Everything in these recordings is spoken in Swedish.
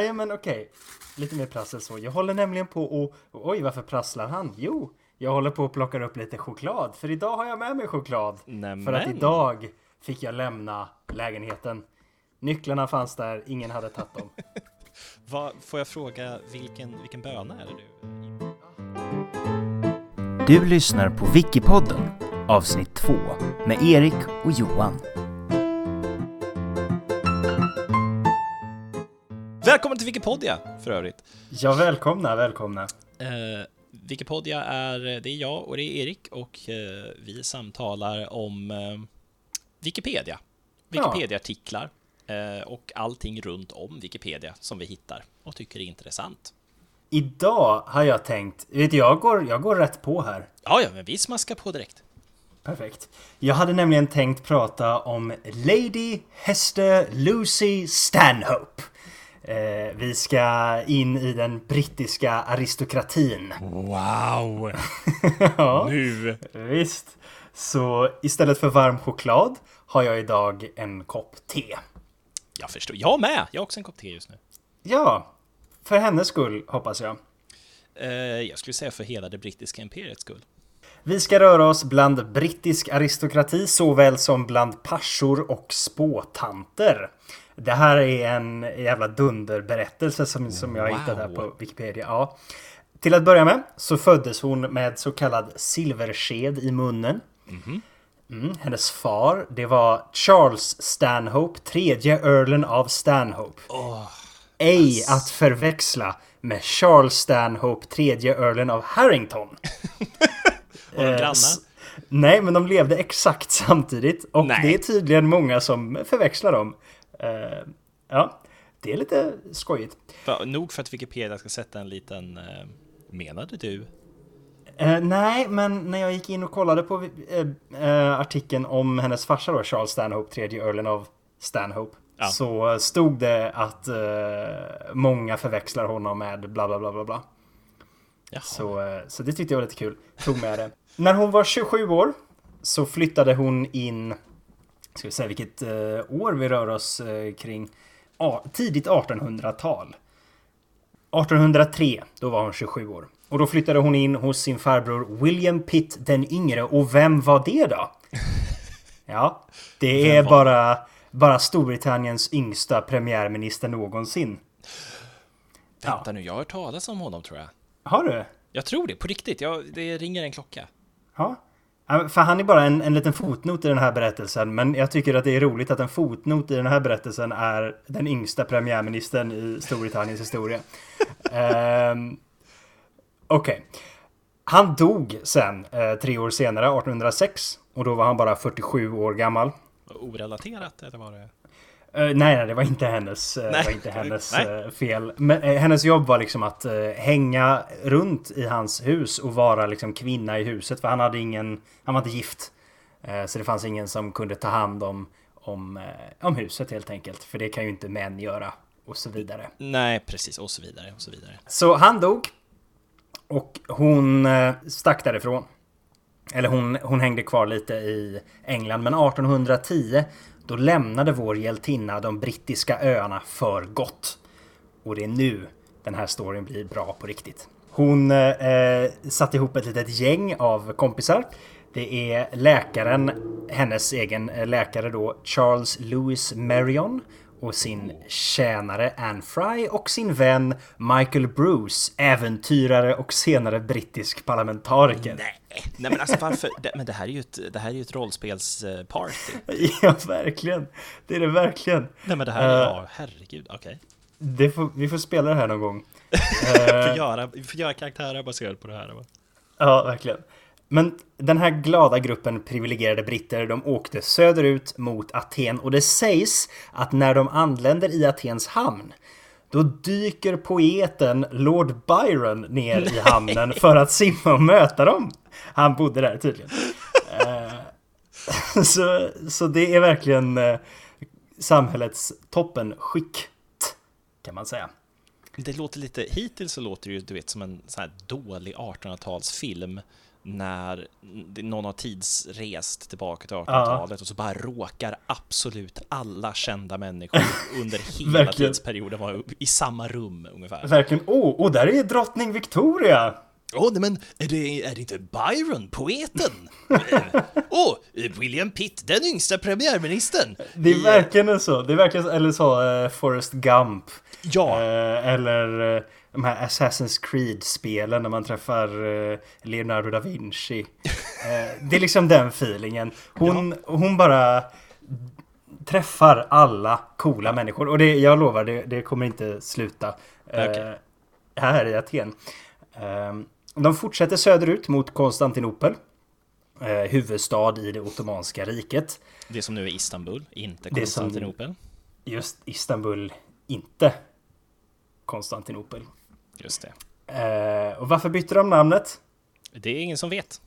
Ja, men okej. Lite mer prassel så. Jag håller nämligen på och... Oj, varför prasslar han? Jo, jag håller på och plockar upp lite choklad. För idag har jag med mig choklad. Nämen. För att idag fick jag lämna lägenheten. Nycklarna fanns där, ingen hade tagit dem. Vad, får jag fråga, vilken, vilken böna är det du? Du lyssnar på Wikipodden, avsnitt 2, med Erik och Johan. Välkommen till Wikipedia för övrigt. Ja, välkomna, välkomna. Eh, Wikipedia är, det är jag och det är Erik och eh, vi samtalar om eh, Wikipedia. Wikipedia-artiklar eh, och allting runt om Wikipedia som vi hittar och tycker är intressant. Idag har jag tänkt... Vet du, jag går, jag går rätt på här. Ja, ja, men vi smaskar på direkt. Perfekt. Jag hade nämligen tänkt prata om Lady Hester Lucy Stanhope. Eh, vi ska in i den brittiska aristokratin. Wow! ja, Nu! visst. Så istället för varm choklad har jag idag en kopp te. Jag förstår. Jag med! Jag har också en kopp te just nu. Ja, för hennes skull hoppas jag. Eh, jag skulle säga för hela det brittiska imperiets skull. Vi ska röra oss bland brittisk aristokrati såväl som bland parsor och spåtanter. Det här är en jävla dunderberättelse som, som jag Wow. hittat här på Wikipedia. Ja. Till att börja med så föddes hon med så kallad silversked i munnen. Mm, hennes far, det var Charles Stanhope, tredje earlen av Stanhope. Ej att förväxla med Charles Stanhope, tredje earlen av Harrington. Var de Eh, grannar? Nej, men de levde exakt samtidigt. Och Nej. det är tydligen många som förväxlar dem. Eh, ja, det är lite skojigt. För, nog för att Wikipedia ska sätta en liten... Eh, menade du? Eh, nej, men när jag gick in och kollade på artikeln om hennes farsa då, Charles Stanhope, tredje earlen av Stanhope. Ja. Så stod det att många förväxlar honom med bla bla bla bla bla. Jaha. Så, så det tyckte jag var lite kul. Tog med det. När hon var 27 år så flyttade hon in, ska vi säga vilket eh, år vi rör oss eh, kring, tidigt 1800-tal. 1803, då var hon 27 år. Och då flyttade hon in hos sin farbror William Pitt den yngre. Och vem var det då? Ja, det är bara, bara Storbritanniens yngsta premiärminister någonsin. Vänta nu, jag har hört talas om honom tror jag. Har du? Jag tror det, på riktigt. Jag, det ringer en klocka. Ja. För han är bara en, en liten fotnot i den här berättelsen. Men jag tycker att det är roligt att en fotnot i den här berättelsen är den yngsta premiärministern i Storbritanniens historia. Ehm, Okej. Han dog sen, eh, tre år senare, 1806. Och då var han bara 47 år gammal. Orelaterat, eller var det? Eh, nej, nej, det var inte hennes, eh, Nej. var inte hennes Nej. eh, fel. Men, hennes jobb var liksom att hänga runt i hans hus och vara liksom kvinna i huset. För han hade ingen, han var inte gift. Så det fanns ingen som kunde ta hand om, om, om huset helt enkelt. För det kan ju inte män göra. Och så vidare. Nej, precis. Och så vidare, och så vidare. Så han dog. Och hon stack därifrån. Eller hon, hon hängde kvar lite i England. Men 1810 då lämnade vår hjältinna de brittiska öarna för gott. Och det är nu den här storyn blir bra på riktigt. Hon eh, satte ihop ett litet gäng av kompisar. Det är läkaren, hennes egen eh, läkare då, Charles Louis Marion och sin tjänare Anne Fry och sin vän Michael Bruce, äventyrare och senare brittisk parlamentariker. Nej, nej men alltså varför? Det, men det här är ju ett, det här är ju ett rollspelsparty. Ja, verkligen. Det är det verkligen. Nej men det här, Eh. ja herregud, okej. Får, vi får spela det här någon gång. Vi Eh, får göra, vi får göra karaktärer baserat på det här. Va? Ja, verkligen. Men den här glada gruppen privilegierade britter, de åkte söderut mot Aten och det sägs att när de anländer i Atens hamn då dyker poeten Lord Byron ner i hamnen för att simma och möta dem. Han bodde där tydligen. Eh, så, så det är verkligen eh, samhällets toppenskikt kan man säga. Det låter lite, hittills så låter det ju du vet som en sån här dålig 1800-talsfilm när någon har tidsrest tillbaka till 1800-talet och så bara råkar absolut alla kända människor under hela tidsperioden vara i samma rum ungefär. Verkligen. Åh, oh, där är drottning Victoria! Åh, nej men är det, är det inte Byron, poeten? Åh, William Pitt, den yngsta premiärministern! Det är verkligen så. Det är verkligen. Eller så, uh, Forrest Gump. Ja. Eh, eller eh, de här Assassin's Creed-spelen när man träffar eh, Leonardo da Vinci. Eh, det är liksom den feelingen. Hon, hon bara träffar alla coola människor. Och det, jag lovar, det, det kommer inte sluta eh, Okej. här i Aten. Eh, de fortsätter söderut mot Konstantinopel. Huvudstad i det Ottomanska riket. Det som nu är Istanbul, inte Det som- Konstantinopel. Just Istanbul, inte Konstantinopel. Just det. Eh, och varför bytte de namnet? Det är ingen som vet.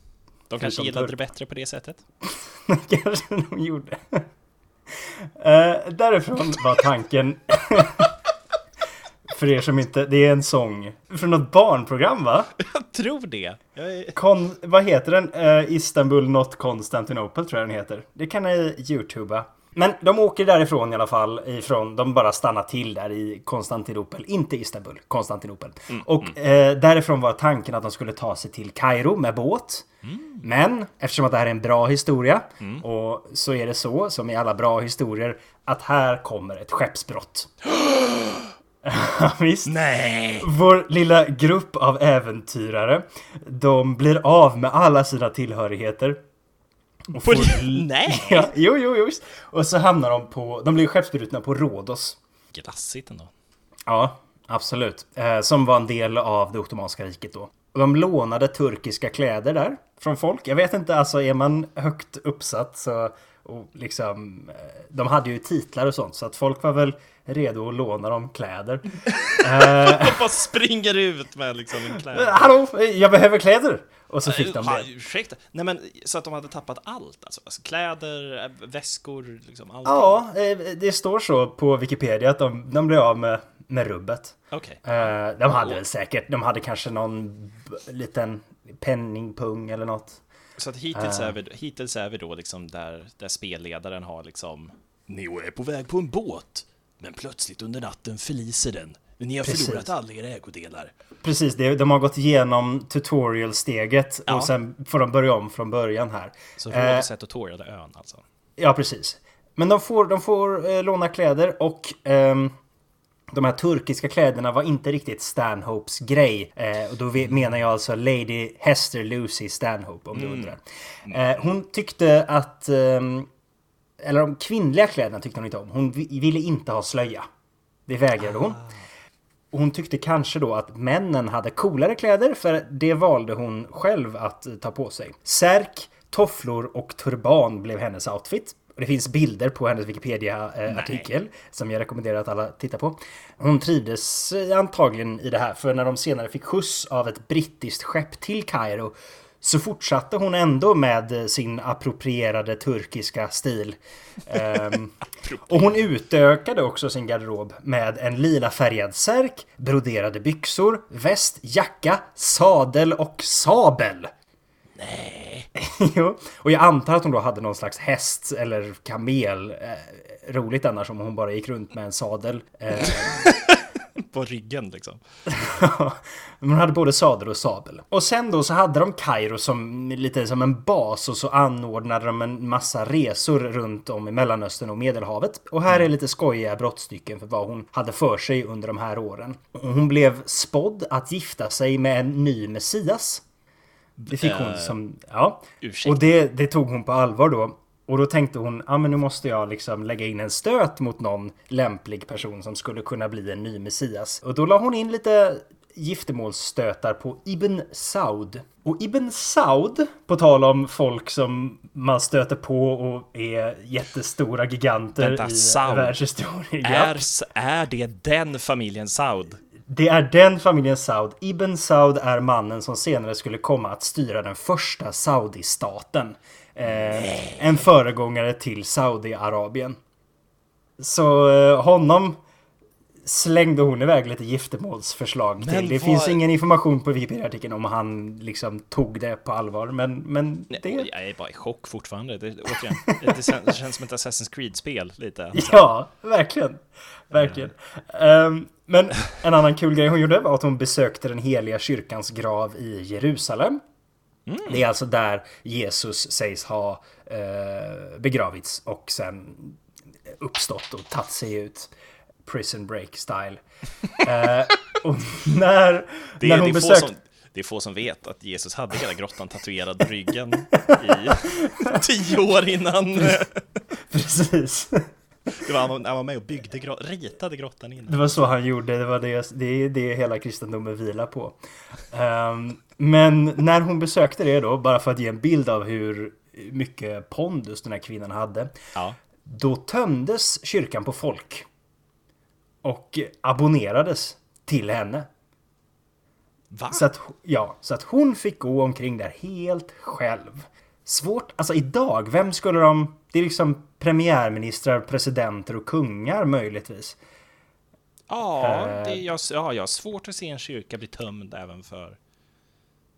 De kanske gillade det bättre på det sättet. kanske de gjorde. Eh, därifrån var tanken... För er som inte... Det är en sång från något barnprogram va? Jag tror det. Jag är... Kon, vad heter den? Eh, Istanbul Not Constantinople tror jag den heter. Det kan ni youtuba. Men de åker därifrån i alla fall. Ifrån, de bara stannar till där i Konstantinopel. Inte Istanbul, Konstantinopel. och Eh, därifrån var tanken att de skulle ta sig till Kairo med båt. Men eftersom att det här är en bra historia och så är det så som i alla bra historier att här kommer ett skeppsbrott. Visst. Nej! Vår lilla grupp av äventyrare, de blir av med alla sina tillhörigheter. Och får- Nej! Ja, jo, jo, jo. Och så hamnar de på, de blir skeppsbrutna på Rhodos. Glassigt ändå. Ja, absolut. Eh, som var en del av det Ottomanska riket då. Och de lånade turkiska kläder där från folk. Jag vet inte, alltså är man högt uppsatt så... Och liksom, eh, de hade ju titlar och sånt så att folk var väl redo att låna dem kläder. eh, De bara springer ut med liksom en Eh, kläd. Hallå, jag behöver kläder! Och så fick de det. ursäkta? Nej men så att de hade tappat allt alltså? alltså kläder, äh, väskor, liksom allt? Ja, eh, det står så på Wikipedia att de, de blev av med, med rubbet. Okej. Eh, De hade väl säkert, de hade kanske någon liten penningpung eller något. Så att hittills, är vi, hittills är vi då liksom där, där spelledaren har liksom Ni är på väg på en båt, men plötsligt under natten förliser den. Ni har Precis. förlorat alla era ägodelar. Precis, de har gått igenom tutorial-steget Ja. och sen får de börja om från början här. Så Eh, Rhodos är tutorial ön alltså. Ja, precis. Men de får, de får eh, låna kläder och ehm, de här turkiska kläderna var inte riktigt Stanhopes grej. Eh, och då ve- menar jag alltså Lady Hester Lucy Stanhope om du undrar. Eh, hon tyckte att... ehm, eller de kvinnliga kläderna tyckte hon inte om. Hon vi- ville inte ha slöja. Det vägrade hon. Och hon tyckte kanske då att männen hade coolare kläder för det valde hon själv att eh, ta på sig. Särk, tofflor och turban blev hennes outfit. Det finns bilder på hennes Wikipedia-artikel som jag rekommenderar att alla tittar på. Hon trivdes eh, antagligen i det här för när de senare fick skjuts av ett brittiskt skepp till Kairo så fortsatte hon ändå med sin approprierade turkiska stil. Ehm, och hon utökade också sin garderob med en lila färgad särk, broderade byxor, väst, jacka, sadel och sabel. Nej. jo, och jag antar att hon då hade någon slags häst eller kamel. Eh, roligt annars om hon bara gick runt med en sadel. Eh, På ryggen liksom. Hon hade både sadel och sabel. Och sen då så hade de Kairo som lite som en bas och så anordnade de en massa resor runt om i Mellanöstern och Medelhavet. Och här är lite skojiga brottstycken för vad hon hade för sig under de här åren. Hon blev spådd att gifta sig med en ny Messias. Det fick hon Eh, som... Ja. ursäkta. Och det, det tog hon på allvar då. Och då tänkte hon, ja men nu måste jag liksom lägga in en stöt mot någon lämplig person som skulle kunna bli en ny Messias. Och då la hon in lite giftermålsstötar på Ibn Saud. Och Ibn Saud, på tal om folk som man stöter på och är jättestora giganter Vänta, i Saud. världshistorien. Är, är det den familjen Saud? Det är den familjen Saud. Ibn Saud är mannen som senare skulle komma att styra den första Saudistaten. Eh, en föregångare till Saudiarabien. Så eh, honom slängde hon iväg lite giftermålsförslag Men till. Det vad- finns ingen information på Wikipedia-artikeln om han liksom tog det på allvar. Men, men Nej, det... Jag är bara i chock fortfarande. Det, återigen, det, det känns som ett Assassin's Creed-spel lite. Ja, verkligen. Verkligen. Ehm, men en annan kul grej hon gjorde var att hon besökte den heliga kyrkans grav i Jerusalem. Det är alltså där Jesus sägs ha eh, begravits och sen uppstått och tagit sig ut. Prison break style. Eh, och när, Det, när är, hon besökte... som, det är få som vet att Jesus hade hela grottan tatuerad på ryggen i tio år innan. Precis. Det var, han var med och byggde, ritade grottan innan. Det var så han gjorde, det var det, det är det hela kristendomen vilar på. Ehm, men när hon besökte det då, bara för att ge en bild av hur mycket pondus den här kvinnan hade. Ja. Då tömdes kyrkan på folk. Och abonnerades till henne. Va? Så att, ja, så att hon fick gå omkring där helt själv. Svårt, alltså idag, vem skulle de... Det är liksom premiärministrar, presidenter och kungar möjligtvis. Ja, Eh. det, jag, ja, jag har svårt att se en kyrka bli tömd även för...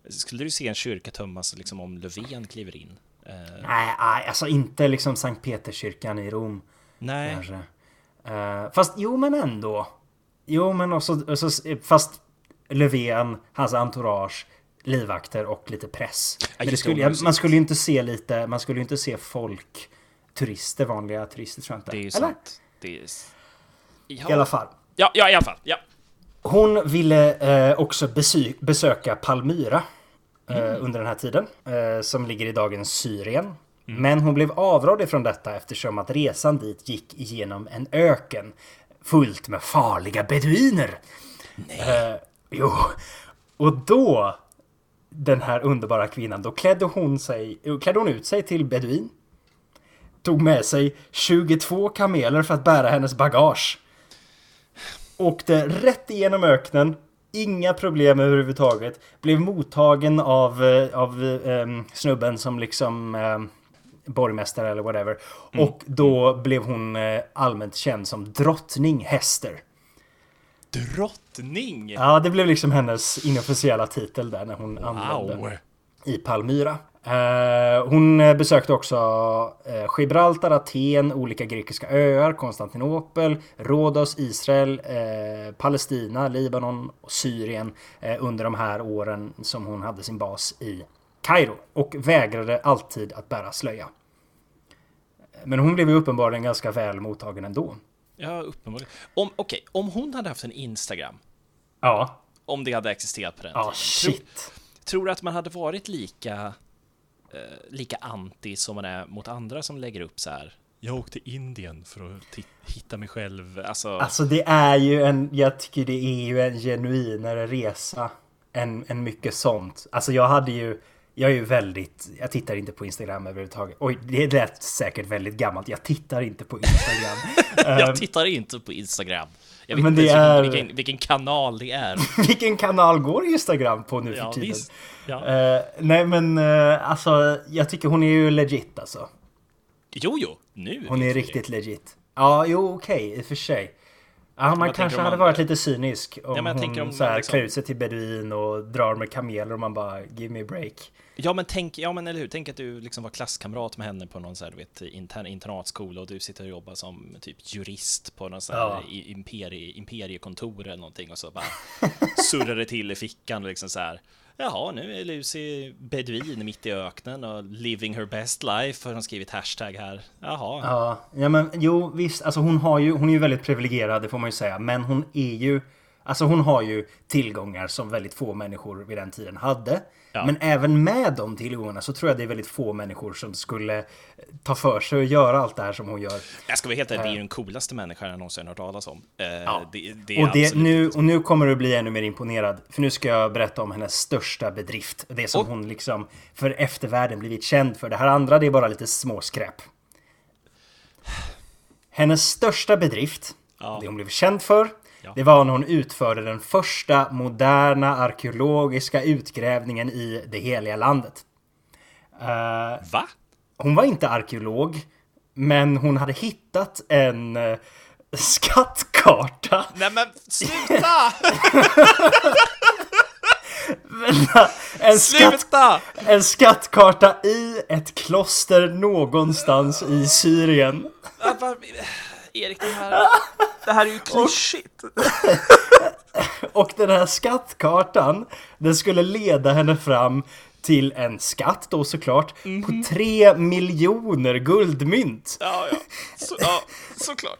Skulle du se en kyrka tömmas liksom om Löfven kliver in? Eh, Nej, nej, alltså inte liksom Sankt Peterskyrkan i Rom. nej, Kanske. Eh, fast jo, men ändå. Jo, men också, och så, fast Löfven, hans entourage, livvakter och lite press. Det det, skulle, ju man skulle ju inte se lite, man skulle ju inte se folk, turister, vanliga turister tror jag inte. det är ju Eller? sant. Det är... Ja. I alla fall. Ja, ja, i alla fall. Ja. Hon ville eh, också besöka Palmyra eh, Mm. under den här tiden. Eh, som ligger i dagens Syrien. Mm. Men hon blev avrådd ifrån detta eftersom att resan dit gick igenom en öken. Fullt med farliga beduiner. Eh, jo. Och då, den här underbara kvinnan, då klädde hon, sig, klädde hon ut sig till beduin. Tog med sig 22 kameler för att bära hennes bagage. Åkte rätt igenom öknen. Inga problem överhuvudtaget. Blev mottagen av, eh, av eh, snubben som liksom eh, borgmästare eller whatever. Och då blev hon eh, allmänt känd som drottning Hester. Drottning! Ja, det blev liksom hennes inofficiella titel där när hon Wow! i Palmyra. Eh, hon eh, besökte också eh, Gibraltar, Aten, olika grekiska öar, Konstantinopel, Rhodos, Israel, Palestina, Libanon och Syrien under de här åren som hon hade sin bas i Kairo och vägrade alltid att bära slöja. Men hon blev ju uppenbarligen ganska väl mottagen ändå. Ja, uppenbarligen. Om, okej, om hon hade haft en Instagram, Ja, om det hade existerat på den ja tiden. shit. Tror, tror du att man hade varit lika, eh, lika anti som man är mot andra som lägger upp så här? Jag åkte till Indien för att hitta mig själv. Alltså, Alltså det är ju en, jag tycker det är ju en genuinare resa än, än mycket sånt. Alltså jag hade ju, jag är ju väldigt, jag tittar inte på Instagram överhuvudtaget. Oj, det lät säkert väldigt gammalt. Jag tittar inte på Instagram. jag tittar inte på Instagram. Jag vet Men inte det ens är- vilken, vilken, vilken kanal det är. Vilken kanal går Instagram på nu för Ja, tiden? visst. Ja. Eh, nej men uh, alltså, jag tycker hon är ju legit alltså. Jo, jo, nu. Hon är riktigt legit. Ja, jo okej, i och för sig. Ja, man tänker kanske hade man- varit lite cynisk om men jag hon om så här, liksom- klär ut sig till beduin och drar med kameler och man bara give me a break. det. Ja, men tänk, ja, men eller hur? Tänk att du liksom var klasskamrat med henne på någon så här, du vet, intern, internatskola och du sitter och jobbar som typ jurist på någon så här Ja. i- imperie, imperiekontor eller någonting och så bara surrar det till i fickan och liksom så här. Jaha, nu är Lucy beduin mitt i öknen och living her best life har hon skrivit hashtag här. Jaha. Ja, ja men jo visst, alltså hon har ju, hon är ju väldigt privilegierad, det får man ju säga. Men hon är ju, alltså hon har ju tillgångar som väldigt få människor vid den tiden hade. Ja. Men även med de tillgångarna så tror jag det är väldigt få människor som skulle ta för sig och göra allt det här som hon gör. Jag ska vara helt ärlig, det är ju den coolaste människan jag någonsin hört talas om. Eh, Ja. det, det Och, det, nu, och nu kommer du bli ännu mer imponerad. För nu ska jag berätta om hennes största bedrift. Det som Och- hon liksom för eftervärlden blivit känd för. Det här andra det är bara lite småskräp. Hennes största bedrift, Ja. det hon blev känd för, Ja. det var när hon utförde den första moderna arkeologiska utgrävningen i det heliga landet. Eh, Va? hon var inte arkeolog, men hon hade hittat en, eh, skattkarta. Nej men sluta! En, skatt, sluta! en skattkarta i ett kloster någonstans i Syrien. Erik, det här, det här är ju klyschigt. Och den här skattkartan, den skulle leda henne fram till en skatt då såklart på tre miljoner guldmynt Ja, ja. Så, ja, såklart.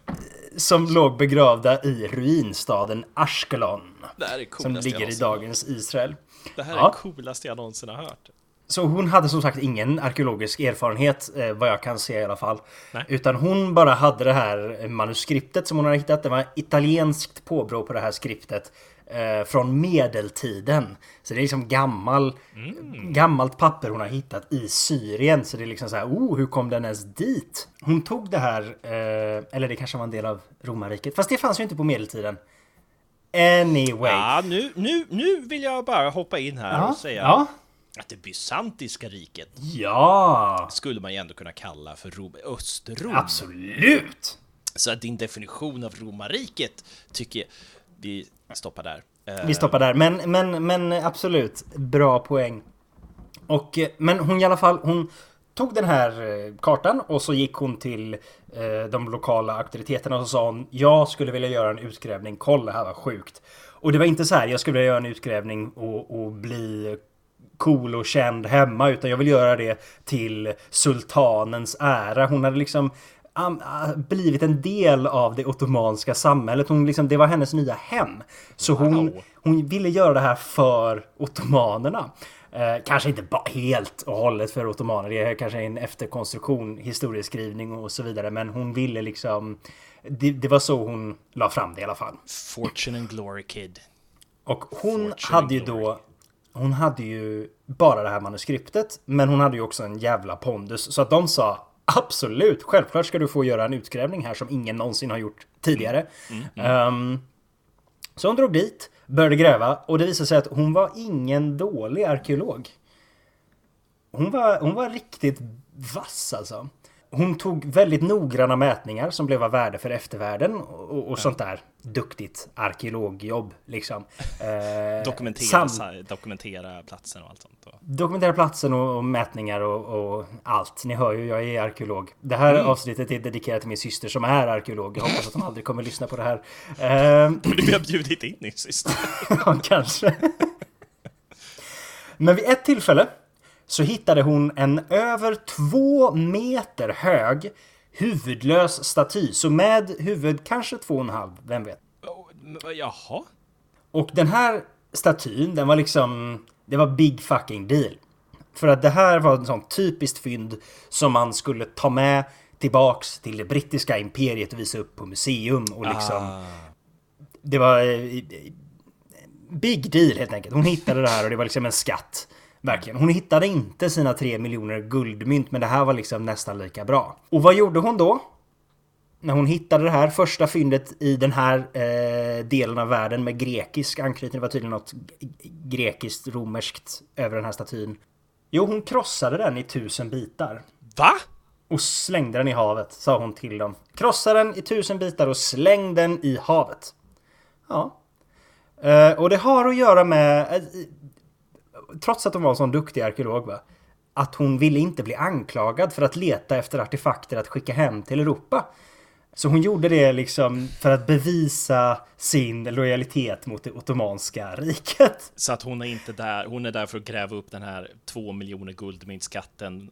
som låg begravda i ruinstaden Ashkelon Det här är som ligger i dagens Israel. Det här är Ja. coolaste jag någonsin har hört. Så hon hade som sagt ingen arkeologisk erfarenhet, eh, vad jag kan se i alla fall. Nej. Utan hon bara hade det här manuskriptet som hon hade hittat. Det var italienskt påbrå på det här skriptet. Eh, från medeltiden. Så det är liksom gammal, gammalt papper hon har hittat i Syrien. Så det är liksom så här, oh, hur kom den ens dit? Hon tog det här, eh, eller det kanske var en del av romarriket. Fast det fanns ju inte på medeltiden. Anyway. Ja, nu, nu, nu vill jag bara hoppa in här Ja, och säga ja. Att det bysantiska riket ja skulle man ju ändå kunna kalla för Rom, Östrom. absolut. Så att din definition av romarriket tycker jag vi stoppar där. Vi stoppar där. Men, men, men absolut, bra poäng. Och, eh, men hon i alla fall, hon tog den här eh, kartan och så gick hon till eh, de lokala auktoriteterna och så sa hon Jag skulle vilja göra en utgrävning, kolla här var sjukt. Och det var inte så här, jag skulle vilja göra en utgrävning och, och bli cool och känd hemma utan jag vill göra det till sultanens ära. Hon hade liksom blivit en del av det ottomanska samhället. Hon liksom, det var hennes nya hem. Så hon, Wow. hon ville göra det här för ottomanerna. Eh, kanske inte helt och hållet för ottomaner. Det är kanske en efterkonstruktion, historieskrivning och så vidare. Men hon ville liksom... Det, det var så hon la fram det i alla fall. Fortune and Glory Kid. Och hon Fortune hade ju då... Hon hade ju bara det här manuskriptet. Men hon hade ju också en jävla pondus. Så att de sa absolut, självklart ska du få göra en utgrävning här som ingen någonsin har gjort tidigare. Ehm, så hon drog dit, började gräva och det visade sig att hon var ingen dålig arkeolog. Hon var, hon var riktigt vass alltså. Hon tog väldigt noggranna mätningar som blev av värde för eftervärlden och, och sånt där duktigt arkeologjobb liksom. Eh, Dokumentera, sam- sa- dokumentera platsen och allt sånt. Och- Dokumentera platsen och, och mätningar och, och allt. Ni hör ju, jag är arkeolog. Det här avsnittet är dedikerat till min syster som är arkeolog. Jag hoppas att hon aldrig kommer lyssna på det här. Ehm, Vi har bjudit in din syster. Ja, kanske. Men vid ett tillfälle så hittade hon en över två meter hög huvudlös staty. Så med huvud kanske två och en halv, vem vet. Oh, Jaha? Och den här statyn, den var liksom... Det var big fucking deal. För att det här var en sån typiskt fynd som man skulle ta med tillbaks till det brittiska imperiet och visa upp på museum och liksom... Ah. Det var... eh, Big deal helt enkelt. Hon hittade det här och det var liksom en skatt. Verkligen. Hon hittade inte sina tre miljoner guldmynt men det här var liksom nästan lika bra. Och vad gjorde hon då? När hon hittade det här första fyndet i den här eh, delen av världen med grekisk anknytning. Det var tydligen något grekiskt, romerskt över den här statyn. Jo, hon krossade den i tusen bitar. Va? Och slängde den i havet, sa hon till dem. Krossa den i tusen bitar och släng den i havet. Ja. Eh, och det har att göra med... eh, trots att hon var en sån duktig arkeolog va. Att hon ville inte bli anklagad för att leta efter artefakter att skicka hem till Europa. Så hon gjorde det liksom för att bevisa sin lojalitet mot det ottomanska riket. Så att hon är inte där, hon är där för att gräva upp den här två miljoner guldmyntskatten.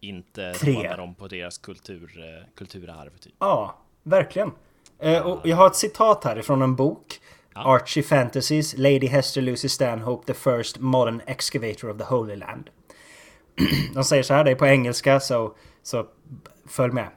Inte råda dem på deras kultur, eh, kulturarv. Typ. Ja, verkligen. Eh, och jag har ett citat här ifrån en bok. Archie Fantasies, Lady Hester Lucy Stanhope, the first modern excavator of the Holy Land. De säger så här, det är på engelska så, så följ med.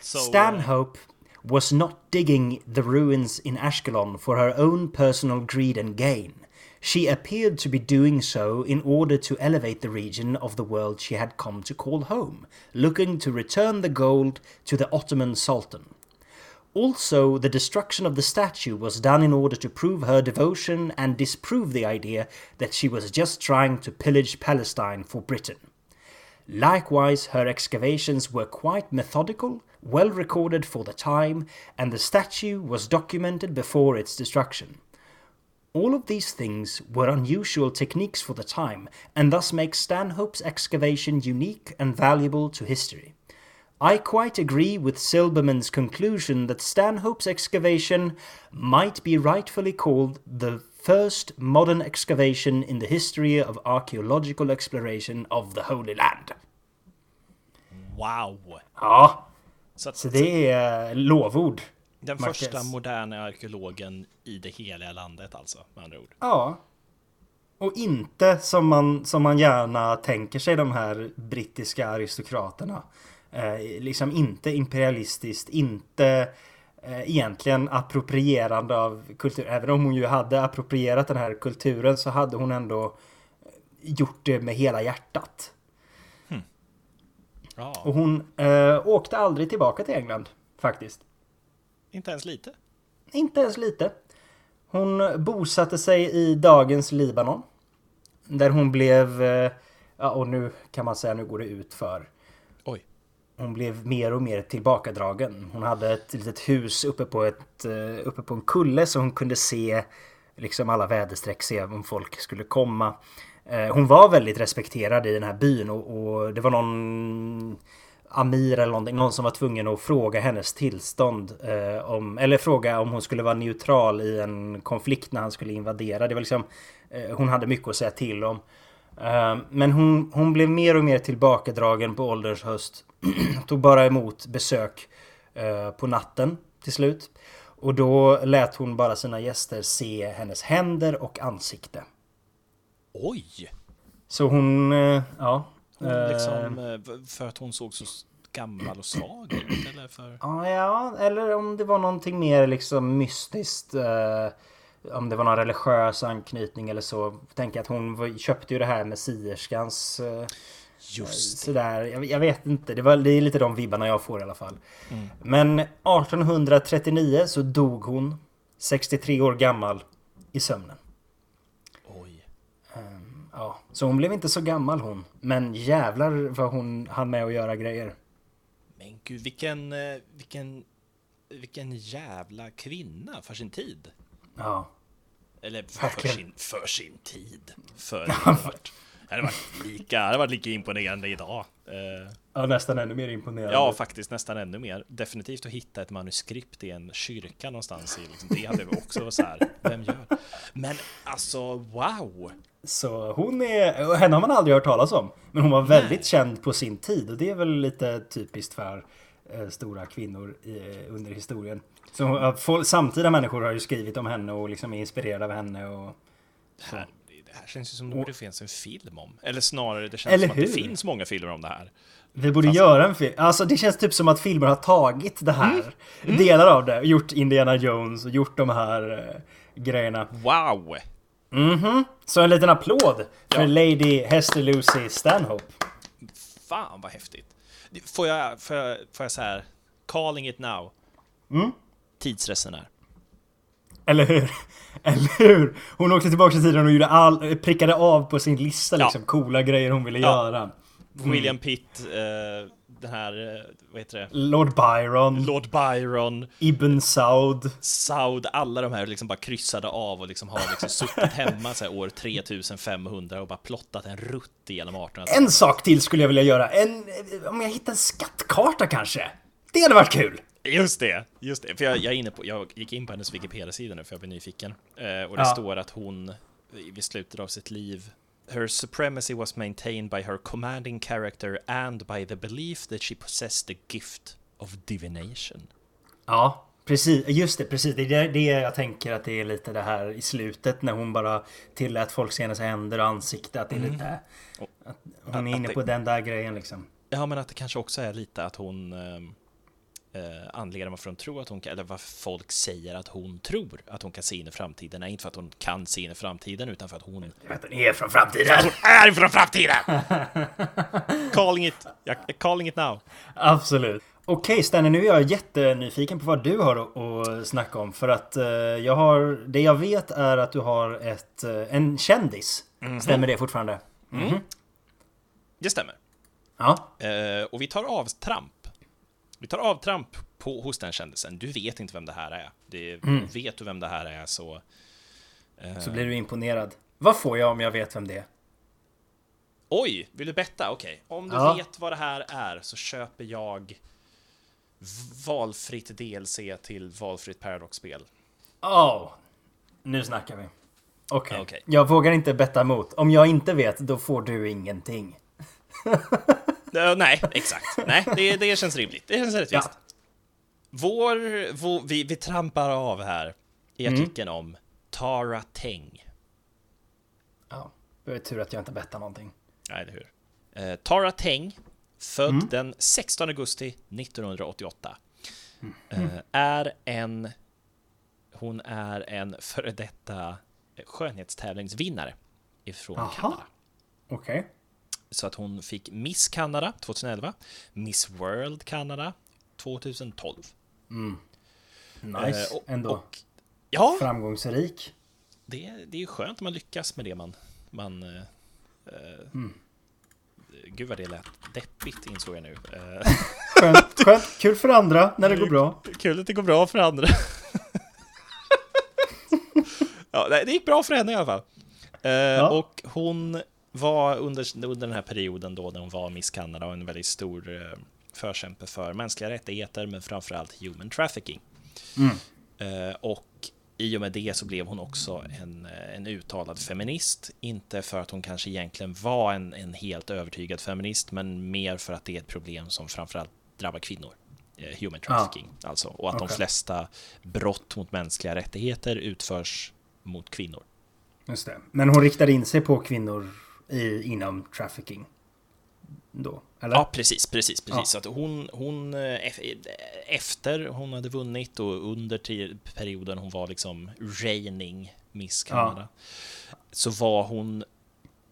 Så, eh, Stanhope was not digging the ruins in Ashkelon for her own personal greed and gain. She appeared to be doing so in order to elevate the region of the world she had come to call home, looking to return the gold to the Ottoman Sultan. Also, the destruction of the statue was done in order to prove her devotion and disprove the idea that she was just trying to pillage Palestine for Britain. Likewise, her excavations were quite methodical, well recorded for the time, and the statue was documented before its destruction. All of these things were unusual techniques for the time, and thus make Stanhope's excavation unique and valuable to history. I quite agree with Silberman's conclusion that Stanhope's excavation might be rightfully called the first modern excavation in the history of archaeological exploration of the Holy Land. Wow! Ja, Så, att så det är lovord. den Marcus. första moderna arkeologen i det heliga landet alltså, med andra ord. Ja. Och inte som man, som man gärna tänker sig de här brittiska aristokraterna. Eh, liksom inte imperialistiskt, inte eh, egentligen approprierande av kultur. Även om hon ju hade approprierat den här kulturen så hade hon ändå gjort det med hela hjärtat. Ja, Och hon eh, åkte aldrig tillbaka till England faktiskt. inte ens lite. Inte ens lite. Hon bosatte sig i dagens Libanon. Där hon blev... eh, Ja, och nu kan man säga nu går det ut för. Hon blev mer och mer tillbakadragen. Hon hade ett litet hus uppe på, ett, eh, uppe på en kulle så hon kunde se liksom alla väderstreck, se om folk skulle komma. Eh, hon var väldigt respekterad i den här byn och, och det var någon Amir eller någonting, någon som var tvungen att fråga hennes tillstånd. Eh, om, eller fråga om hon skulle vara neutral i en konflikt när han skulle invadera. Det var liksom, eh, hon hade mycket att säga till om. Eh, men hon, hon blev mer och mer tillbakadragen på ålderns höst. Tog bara emot besök eh, på natten till slut. Och då lät hon bara sina gäster se hennes händer och ansikte. Oj! Så hon, eh, ja. Hon eh, liksom, för att hon såg så gammal och svag ut, eller för... Ja, ja, eller om det var någonting mer liksom mystiskt. Eh, om det var någon religiös anknytning eller så. Jag att hon köpte ju det här med sierskans. Eh, Just sådär. Jag, jag vet inte. Det, var, det är lite de vibbarna jag får i alla fall. Mm. Men 1839 så dog hon. 63 år gammal. I sömnen. Oj. Ja, så hon blev inte så gammal hon. Men jävlar vad hon hann med att göra grejer. Men gud, vilken, eh, vilken, vilken jävla kvinna för sin tid. Ja. Eller för sin, för sin tid. För det hade varit, lika, det hade varit lika imponerande idag. Eh, ja, nästan ännu mer imponerande. Ja, faktiskt nästan ännu mer. Definitivt att hitta ett manuskript i en kyrka någonstans. I, liksom, det hade vi också varit så här, vem gör? Men alltså, wow! Så hon är... och Henne har man aldrig hört talas om. Men hon var väldigt känd på sin tid. Och det är väl lite typiskt för eh, stora kvinnor i, under historien. Så folk- samtida människor har ju skrivit om henne och liksom är inspirerade av henne. Och, Det här, det här känns ju som det borde finnas en film om. Eller snarare, det känns Eller som att det hur? finns många filmer om det här. vi borde göra en film. Alltså det känns typ som att filmer har tagit det här. Delar av det. Gjort Indiana Jones och gjort de här eh, grejerna. Wow! Mhm. Så en liten applåd för Ja. Lady Hester Lucy Stanhope. Fan vad häftigt. Får jag, får jag, får jag så här, calling it now. Mm. Tidsresenär. Eller hur? Eller hur? Hon åkte tillbaka i tiden och gjorde all, prickade av på sin lista Ja. liksom coola grejer hon ville Ja. göra. William Pitt, eh, den här, eh, vad heter det? Lord Byron, Lord Byron, Ibn Saud. Saud, alla de här liksom bara kryssade av och liksom har liksom suttit hemma så år 3500 och bara plottat en rutt genom 1800-talet. En sak till skulle jag vilja göra. En, om jag hittar en skattkarta kanske? Det hade varit kul. Just det, just det. För jag, jag, är inne på, jag gick in på hennes Wikipedia-sida nu för jag blev nyfiken. Eh, och det Ja. står att hon vid slutet av sitt liv Her supremacy was maintained by her commanding character and by the belief that she possessed the gift of divination. Ja, precis. Just det, precis. Det är det- jag tänker att det är lite det här i slutet när hon bara tillät folk se hennes händer och ansikte. Att det är lite... Och- Att hon är att inne det- på den där grejen liksom. Ja, men att det kanske också är lite att hon ehm, eh, anledningen varför hon tror att hon kan, eller varför folk säger att hon tror att hon kan se in i framtiden, är inte för att hon kan se in i framtiden, utan för att hon Att den är från framtiden. är från framtiden! calling it, jag, calling it now. Absolut. Okej Stanley, nu är jag jättenyfiken på vad du har att, snacka om. För att eh, jag har... Det jag vet är att du har ett, eh, en kändis. Stämmer det fortfarande? Det stämmer. Ja. Eh, och vi tar avtramp. Vi tar avtramp på, hos den kändisen. Du vet inte vem det här är. Det, Vet du vem det här är så... eh, Så blir du imponerad. Vad får jag om jag vet vem det är? Oj, vill du betta? Okej. Om du Ja. vet vad det här är så köper jag valfritt DLC till valfritt Paradox-spel. Oh, nu snackar vi. Okej. Okej. Jag vågar inte betta emot. Om jag inte vet, då får du ingenting. Eh, nej, exakt. Nej, det, det känns rimligt. Det känns rättvist. Ja. Vår, vår, vi, vi trampar av här i Mm. artikeln om Tara Teng. Ja. Det var tur att jag inte bettar någonting. Nej, eller hur? Eh, Tara Teng, född Mm. den 16 augusti 1988, Mm. eh, är en... Hon är en före detta skönhetstävlingsvinnare ifrån Aha. Kanada. Okej. Så att hon fick Miss Kanada 2011, Miss World Kanada 2012. Nice. Eh, och, Ändå. Och, ja, Framgångsrik. det, det är ju skönt om man lyckas med det man... man eh, eh, Mm. Gud vad det lät deppigt insåg jag nu. Skönt, skönt. Kul för andra när det går bra. Kul att det går bra för andra. ja, det gick bra för henne i alla fall. Eh, Och hon var under, under den här perioden då när hon var Miss Canada och en väldigt stor eh, förkämpe för mänskliga rättigheter, men framförallt human trafficking. Eh, och i och med det så blev hon också en, eh, en uttalad feminist. Inte för att hon kanske egentligen var en, en helt övertygad feminist, men mer för att det är ett problem som framförallt drabbar kvinnor. Human trafficking, alltså. Och att de Okej. flesta brott mot mänskliga rättigheter utförs mot kvinnor. Just det. Men hon riktade in sig på kvinnor i, inom trafficking. Då, eller? Ja, precis, precis, precis. Ja. Så att hon, hon eh, eff- efter hon hade vunnit och under perioden hon var liksom reigning Miss Canada, så var hon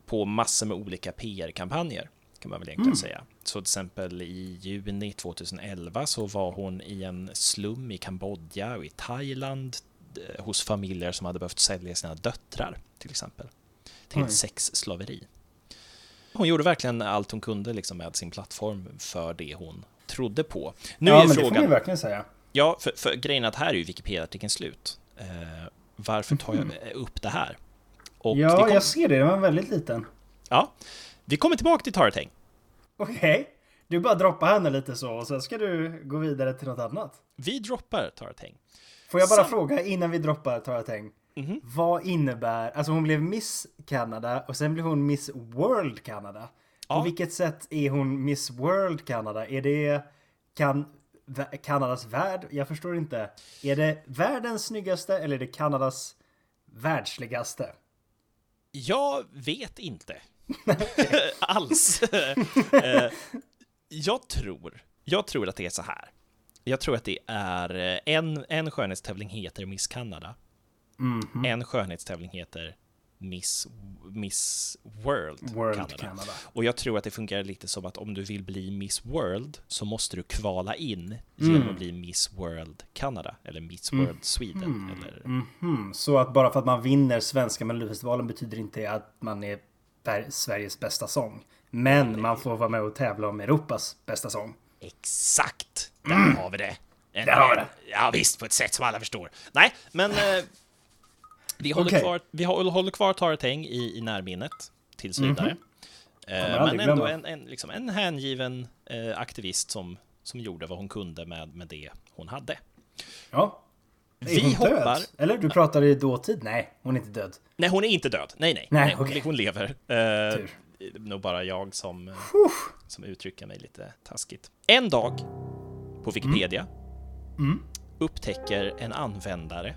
på massor med olika PR-kampanjer, kan man väl egentligen säga. Så till exempel i juni 2011 så var hon i en slum i Kambodja och i Thailand eh, hos familjer som hade behövt sälja sina döttrar, till exempel, till Oj. sexslaveri. Hon gjorde verkligen allt hon kunde liksom med sin plattform för det hon trodde på. Nu ja, är men det får man frågan, verkligen säga. ja, för, för grejen är att här är ju Wikipedia-artikeln slut. Eh, varför tar jag upp det här? Och ja, kom, jag ser det. Den var väldigt liten. ja, vi kommer tillbaka till Tarateng. Okej. Du bara droppar henne lite så och sen ska du gå vidare till något annat. Vi droppar Tarateng. Får jag bara Sam- fråga innan vi droppar Tarateng. Mhm. Vad innebär, alltså hon blev Miss Canada och sen blev hon Miss World Canada. Ja. På vilket sätt är hon Miss World Canada? Är det kan, Kanadas värld? Jag förstår inte. Är det världens snyggaste eller är det Kanadas världsligaste? Jag vet inte. Alls. Eh, jag tror, jag tror att det är så här. Jag tror att det är eh, en, en skönhetstävling heter Miss Canada. Mhm. En skönhetstävling heter Miss, Miss World, World Canada. Canada. Och jag tror att det fungerar lite som att om du vill bli Miss World så måste du kvala in genom Mm. att bli Miss World Canada eller Miss World Sweden. Eller, Mhm. Så att bara för att man vinner svenska melodifestivalen betyder inte att man är Ver- Sveriges bästa sång. Men man får vara med och tävla om Europas bästa sång. Exakt! Där har vi det. En, Mm. Där har vi det. Ja visst, på ett sätt som alla förstår. Nej, men eh, vi, håller Okej. kvar, vi håller, kvar Tarateng i, i närminnet tills vidare. Mhm. Kommer aldrig men ändå en, en, liksom en hängiven eh, aktivist som, som gjorde vad hon kunde med, med det hon hade. Ja. Är Vi hon död? hoppar. Eller du pratade i dåtid? Nej, hon är inte död. Nej, hon är inte död. Nej, nej. Nej, nej okej. hon lever. Eh, Tur. nog bara jag som, eh, som uttrycker mig lite taskigt. En dag på Wikipedia Mm. upptäcker en användare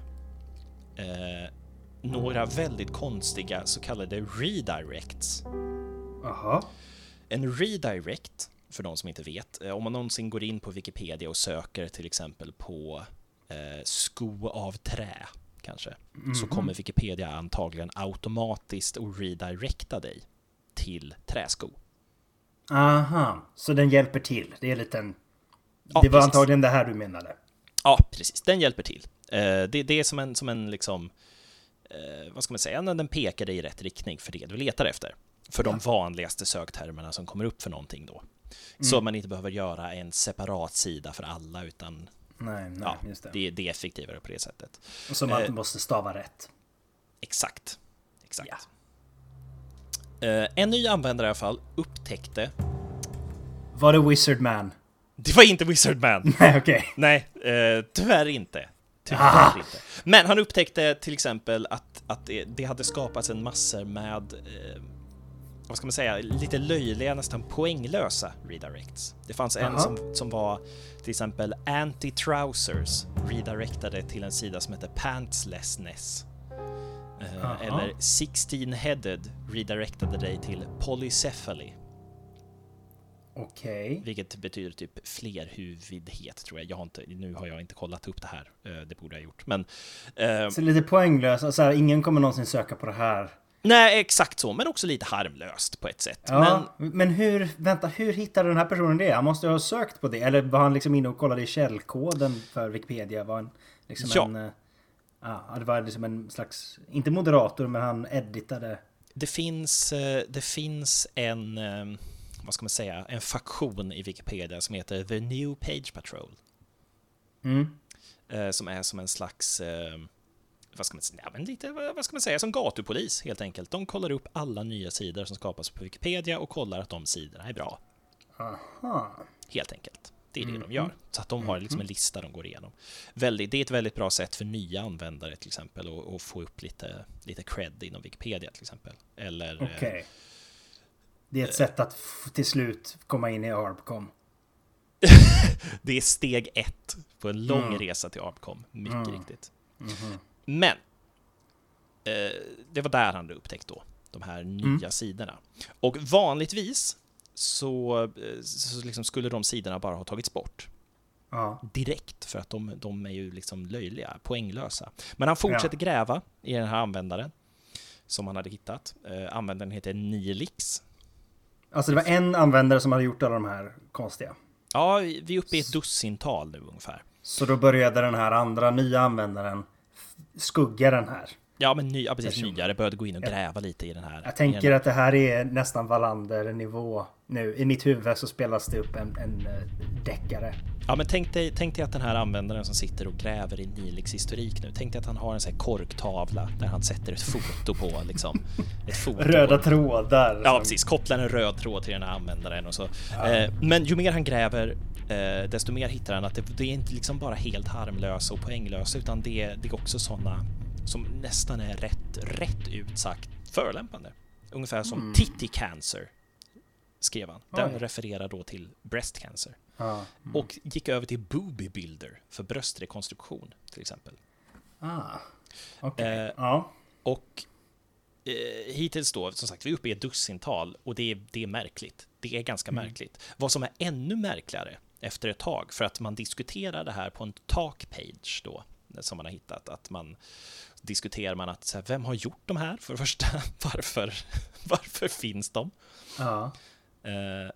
eh, några väldigt konstiga så kallade redirects. Jaha. En redirect, för de som inte vet, eh, om man någonsin går in på Wikipedia och söker till exempel på eh, sko av trä, kanske, så kommer Wikipedia antagligen automatiskt att redirecta dig till träsko. Aha. Så den hjälper till. Det är en liten... Ja, det var precis. antagligen det här du menade. Ja, precis. Den hjälper till. Eh, det, det är som en, som en liksom, eh, vad ska man säga, den pekar dig i rätt riktning för det du letar efter. För de vanligaste söktermerna som kommer upp för någonting då. Så man inte behöver göra en separat sida för alla utan Nej, nej, ja, det. det, det är effektivare på det sättet. Och som man eh, måste stava rätt. Exakt. Exakt. Eh, en ny användare i alla fall upptäckte... Var det Wizard Man? Det var inte Wizard Man! Nej, okej. Nej, eh, tyvärr inte. Tyvärr Ah. inte. Men han upptäckte till exempel att, att det, hade skapats en massor med, eh, vad ska man säga, lite löjliga, nästan poänglösa redirects. Det fanns en Jaha. som, som var till exempel anti-trousers redirectade till en sida som heter pantslessness. Eh, Aha. eller 16-headed redirectade dig till polycephaly, Okej. vilket betyder typ flerhuvudhet tror jag. jag har inte, nu har jag inte kollat upp det här, eh, det borde jag ha gjort. Men eh, Så lite poänglöst. Alltså, ingen kommer någonsin söka på det här. nej, exakt så, men också lite harmlöst på ett sätt. Ja, men, hur, vänta, hur hittade den här personen det? Han måste ju ha sökt på det. Eller var han liksom inne och kollade i källkoden för Wikipedia? Var han liksom Ja. en... eh, Ja, det var liksom en slags, inte moderator, men han editade. Det finns, eh, det finns en, eh, vad ska man säga, en faktion i Wikipedia som heter The New Page Patrol. Mm. eh, Som är som en slags, eh, vad ska man säga, ja, men lite, vad vad ska man säga, som gatupolis helt enkelt. De kollar upp alla nya sidor som skapas på Wikipedia och kollar att de sidorna är bra. Aha. Helt enkelt. Det är det de gör. Så att de har liksom en lista de går igenom. Väldigt, det är ett väldigt bra sätt för nya användare till exempel att att få upp lite, lite cred inom Wikipedia till exempel. Eller eh, Okej. Det är ett sätt att till slut komma in i ARPCOM. det är steg ett på en lång Mm. resa till Arpcom. Mycket riktigt. Mhm. Men eh, det var där han hade upptäckt då, de här nya sidorna. Och vanligtvis så, eh, så liksom skulle de sidorna bara ha tagits bort Ja. direkt för att de, de är ju liksom löjliga, poänglösa. Men han fortsätter gräva i den här användaren som han hade hittat. Eh, användaren heter Nilix. Alltså det var en användare som hade gjort alla de här konstiga. Ja, vi är uppe i ett dussintal nu ungefär. Så då började den här andra nya användaren skugga den här. Ja, men ny, ja, precis, nyare började gå in och gräva lite i den här. Jag tänker att det här är nästan Wallander-nivå nu. I mitt huvud så spelas det upp en, en eh, deckare. Ja, men tänk dig, tänk dig att den här användaren som sitter och gräver i Nilix historik nu, tänk dig att han har en sån här korktavla där han sätter ett foto på liksom. Ett foto Röda trådar. Ja, precis. Kopplar en röd tråd till den här användaren och så. Eh, men ju mer han gräver, eh, desto mer hittar han att det, det är inte liksom bara helt harmlösa och poänglösa, utan det, det är också sådana som nästan är rätt, rätt ut sagt förolämpande. Ungefär som titty cancer, skrev han. Den Oj. refererar då till breast cancer. Ja. Och gick över till booby builder för bröstrekonstruktion till exempel. Ah. Okej. Eh, Ja. Och eh, hittills då, som sagt, vi är uppe i ett dussintal och det är, det är märkligt. Det är ganska märkligt. Vad som är ännu märkligare efter ett tag, för att man diskuterar det här på en talkpage då, som man har hittat, att man diskuterar man att så här, vem har gjort de här för det första? Varför, varför finns de? Ja. Eh,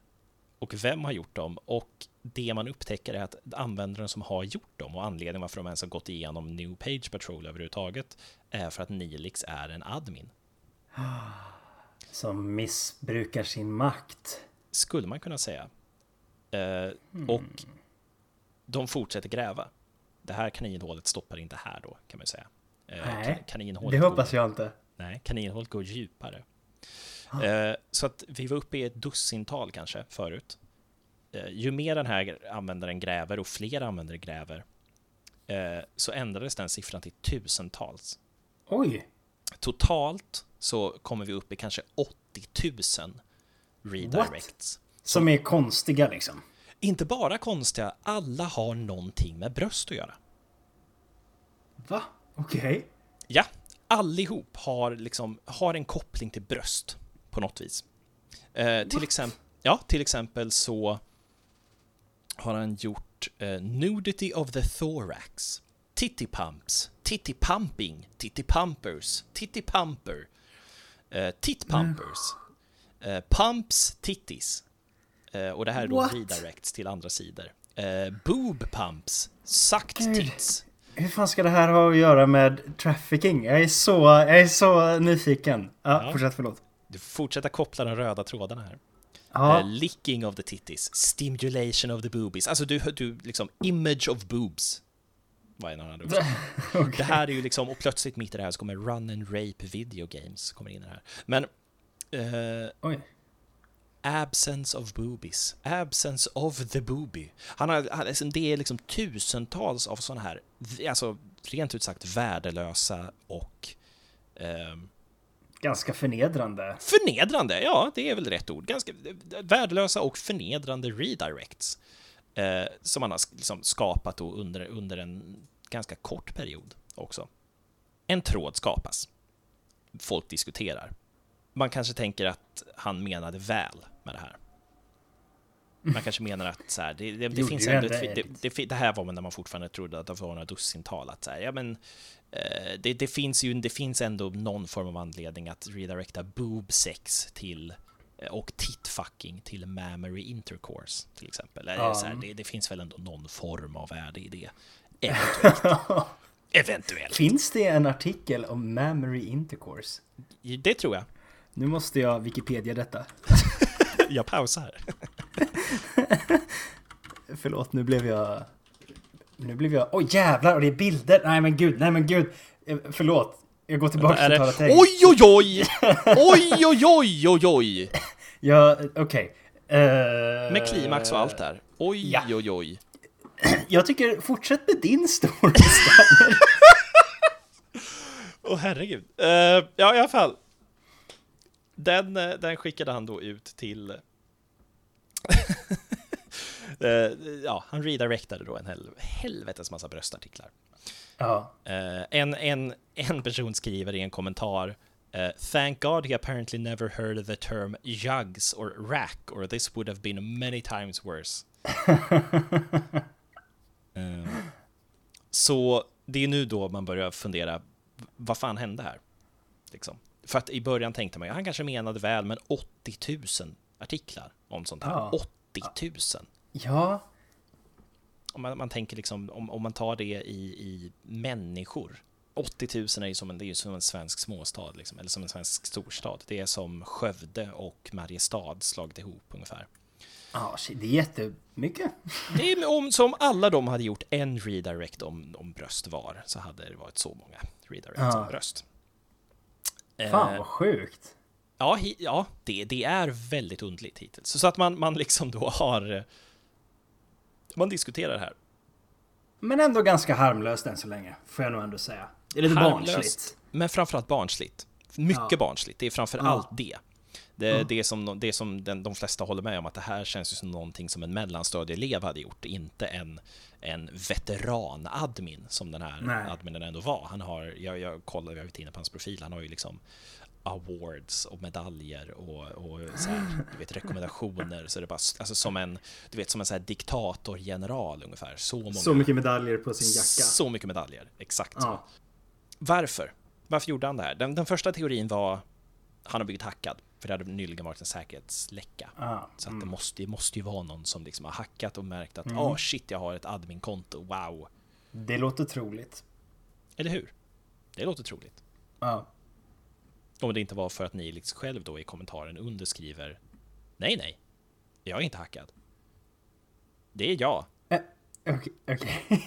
och vem har gjort dem? Och det man upptäcker är att användaren som har gjort dem och anledningen varför de ens har gått igenom New Page Patrol överhuvudtaget är för att Nilix är en admin. Som missbrukar sin makt. Skulle man kunna säga. Eh, Och de fortsätter gräva. Det här kaninhålet stoppar inte här då, kan man säga. Eh, Nej, kan- kaninhålet Det hoppas jag inte. Nej, kaninhålet går djupare. Eh, så att vi var uppe i ett dussintal kanske förut. Eh, ju mer den här användaren gräver och fler användare gräver eh, så ändrades den siffran till tusentals. Oj. Totalt så kommer vi upp i kanske 80 000 redirects. Som är konstiga liksom. Inte bara konstiga, alla har någonting med bröst att göra. Va? Okej. Ja, allihop har, liksom, har en koppling till bröst på något vis. Eh, till, exempel, ja, till exempel så har han gjort eh, Nudity of the Thorax, Titty Pumps, Titty Pumping, Titty Pumpers, Titty Pumper, eh, Tit Pumpers, eh, Pumps Titties. Eh, och det här är då What? redirects till andra sidor. Eh, boob Pumps, Sucked. Tits. Hur fan ska det här ha att göra med trafficking? Jag är så, jag är så nyfiken. Ja, Ja. fortsätt förlåt. Du fortsätta koppla de röda trådarna här. Ja. Uh, licking of the titties, stimulation of the boobies. Alltså du, du liksom, image of boobs. Vad är en annan okay. Det här är ju liksom, och plötsligt mitt i det här så kommer run and rape video games kommer in i det här. Men... Uh. Absence of boobies. Absence of the boobie. Han har, alltså, det är liksom tusentals av sådana här, alltså rent ut sagt värdelösa och eh, Ganska förnedrande. Förnedrande, ja, det är väl rätt ord. Ganska värdelösa och förnedrande redirects. Eh, som man har liksom skapat under, under en ganska kort period också. En tråd skapas. Folk diskuterar. Man kanske tänker att han menade väl med det här. Man kanske menar att så här, det, det, det finns ändå ett, det, det, här var när man fortfarande trodde att det var några dussintal. Att så här, ja, men, det, det, finns ju det finns ändå någon form av anledning att redirecta boob sex till eh, och titfucking till mammary intercourse till exempel. Um. Här, det, det, finns väl ändå någon form av värde i det. Eventuellt. Eventuellt. Finns det en artikel om mammary intercourse? Det tror jag. Nu måste jag Wikipedia detta. jag pausar. Förlåt, nu blev jag... Nu blev jag... Oj oh, jävlar, och det är bilder! Nej men gud, nej men gud! Eh, förlåt. Jag går tillbaka till talat Oj, oj, oj! Oj, oj, oj, oj, oj! Ja, okej. Okay. Uh... Med klimax och allt där. Oj, ja. oj, oj. Jag tycker, fortsätt med din story Åh oh, herregud. Uh, ja, i alla fall. Den, eh, den skickade han då ut till ja, han redirectade då en hel, helvetes massa bröstartiklar. Ja. Uh, en, en, en person skriver i en kommentar uh, Thank God he apparently never heard the term jugs or rack or this would have been many times worse. så det är nu då man börjar fundera, vad fan hände här? Liksom. För att i början tänkte man, han kanske menade väl, men 80 000 artiklar om sånt här. Ja. 80 000. Ja. Om man, man tänker liksom, om, om man tar det i, i människor. 80 000 är ju som en, det är ju som en svensk småstad, liksom, eller som en svensk storstad. Det är som Skövde och Mariestad slagit ihop ungefär. Ja, det är jättemycket. Det är om, som alla de hade gjort en redirect om, om bröst var, så hade det varit så många redirects om bröst. Fan vad sjukt. Ja, ja det, det är väldigt undligt hittills. Så att man, man liksom då har... Man diskuterar det här. Men ändå ganska harmlöst än så länge, får jag nog ändå säga. Det är lite harmlöst, barnsligt. Men framförallt barnsligt. Mycket ja. barnsligt, det är framförallt ja. det. Det, mm. det som, det som den, de flesta håller med om att det här känns ju som någonting som en mellanstadieelev hade gjort, inte en, en veteran-admin som den här Nej. adminen ändå var. Han har, jag, jag kollade, jag var inne på hans profil, han har ju liksom awards och medaljer och, och så här, du vet, rekommendationer. Så det bara alltså, som en, du vet, som en så här diktatorgeneral ungefär. Så, många, så mycket medaljer på sin jacka. Så mycket medaljer, exakt ja. så. Varför? Varför gjorde han det här? Den, den första teorin var han har blivit hackad. För det hade nyligen varit en säkerhetsläcka. Ah, så att mm. det, måste, det måste ju vara någon som liksom har hackat och märkt att mm. oh shit, jag har ett adminkonto, wow. Det låter troligt. Eller hur? Det låter troligt. Ja. Om det inte var för att ni liksom själv då i kommentaren underskriver Nej, nej. Jag är inte hackad. Det är jag. Okej. Uh, okay, okay.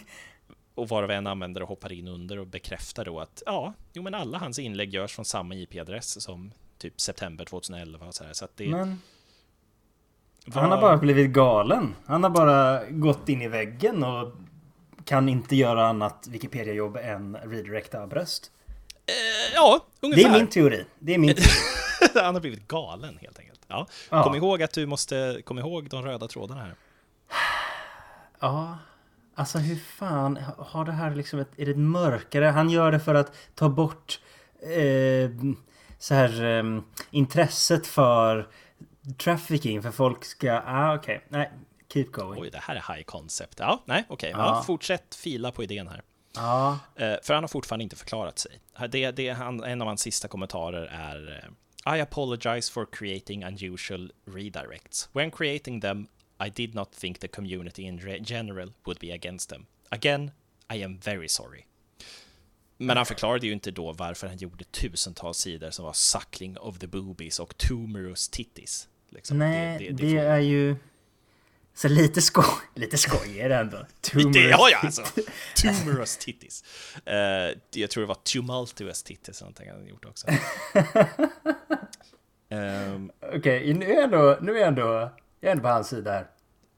och var och en användare hoppar in under och bekräftar då att ja, jo men alla hans inlägg görs från samma IP-adress som typ september 2011 och så här. Så att det... Men... Var... Han har bara blivit galen. Han har bara gått in i väggen och kan inte göra annat Wikipedia-jobb än redirecta bröst. Eh, ja, ungefär. Det är min teori. Det är min teori. Han har blivit galen helt enkelt. Ja. ja. Kom ihåg att du måste, kom ihåg de röda trådarna här. Ja, alltså hur fan har det här liksom ett, är det ett mörkare? Han gör det för att ta bort eh, så här eh, intresset för trafficking för folk ska, ah okej, okay. nej, keep going. Oj, det här är high concept. Ja, nej, okej, okay. ja. ja, fortsätt fila på idén här. Ja. Eh, för han har fortfarande inte förklarat sig. Det, det, han, en av hans sista kommentarer är eh, I apologize for creating unusual redirects. When creating them, I did not think the community in general would be against them. Again, I am very sorry. Men han förklarade ju inte då varför han gjorde tusentals sidor som var suckling of the boobies och tumorous titties. Liksom. Nej, det, det, det, det är ju... Så lite, sko lite skoj är det ändå. Tumorous ja, ja, alltså. Tumorous titties. Uh, jag tror det var tumultuous titties någonting han gjort också. um, Okej, okay, nu är jag ändå, nu är jag ändå, jag är ändå på hans sida här.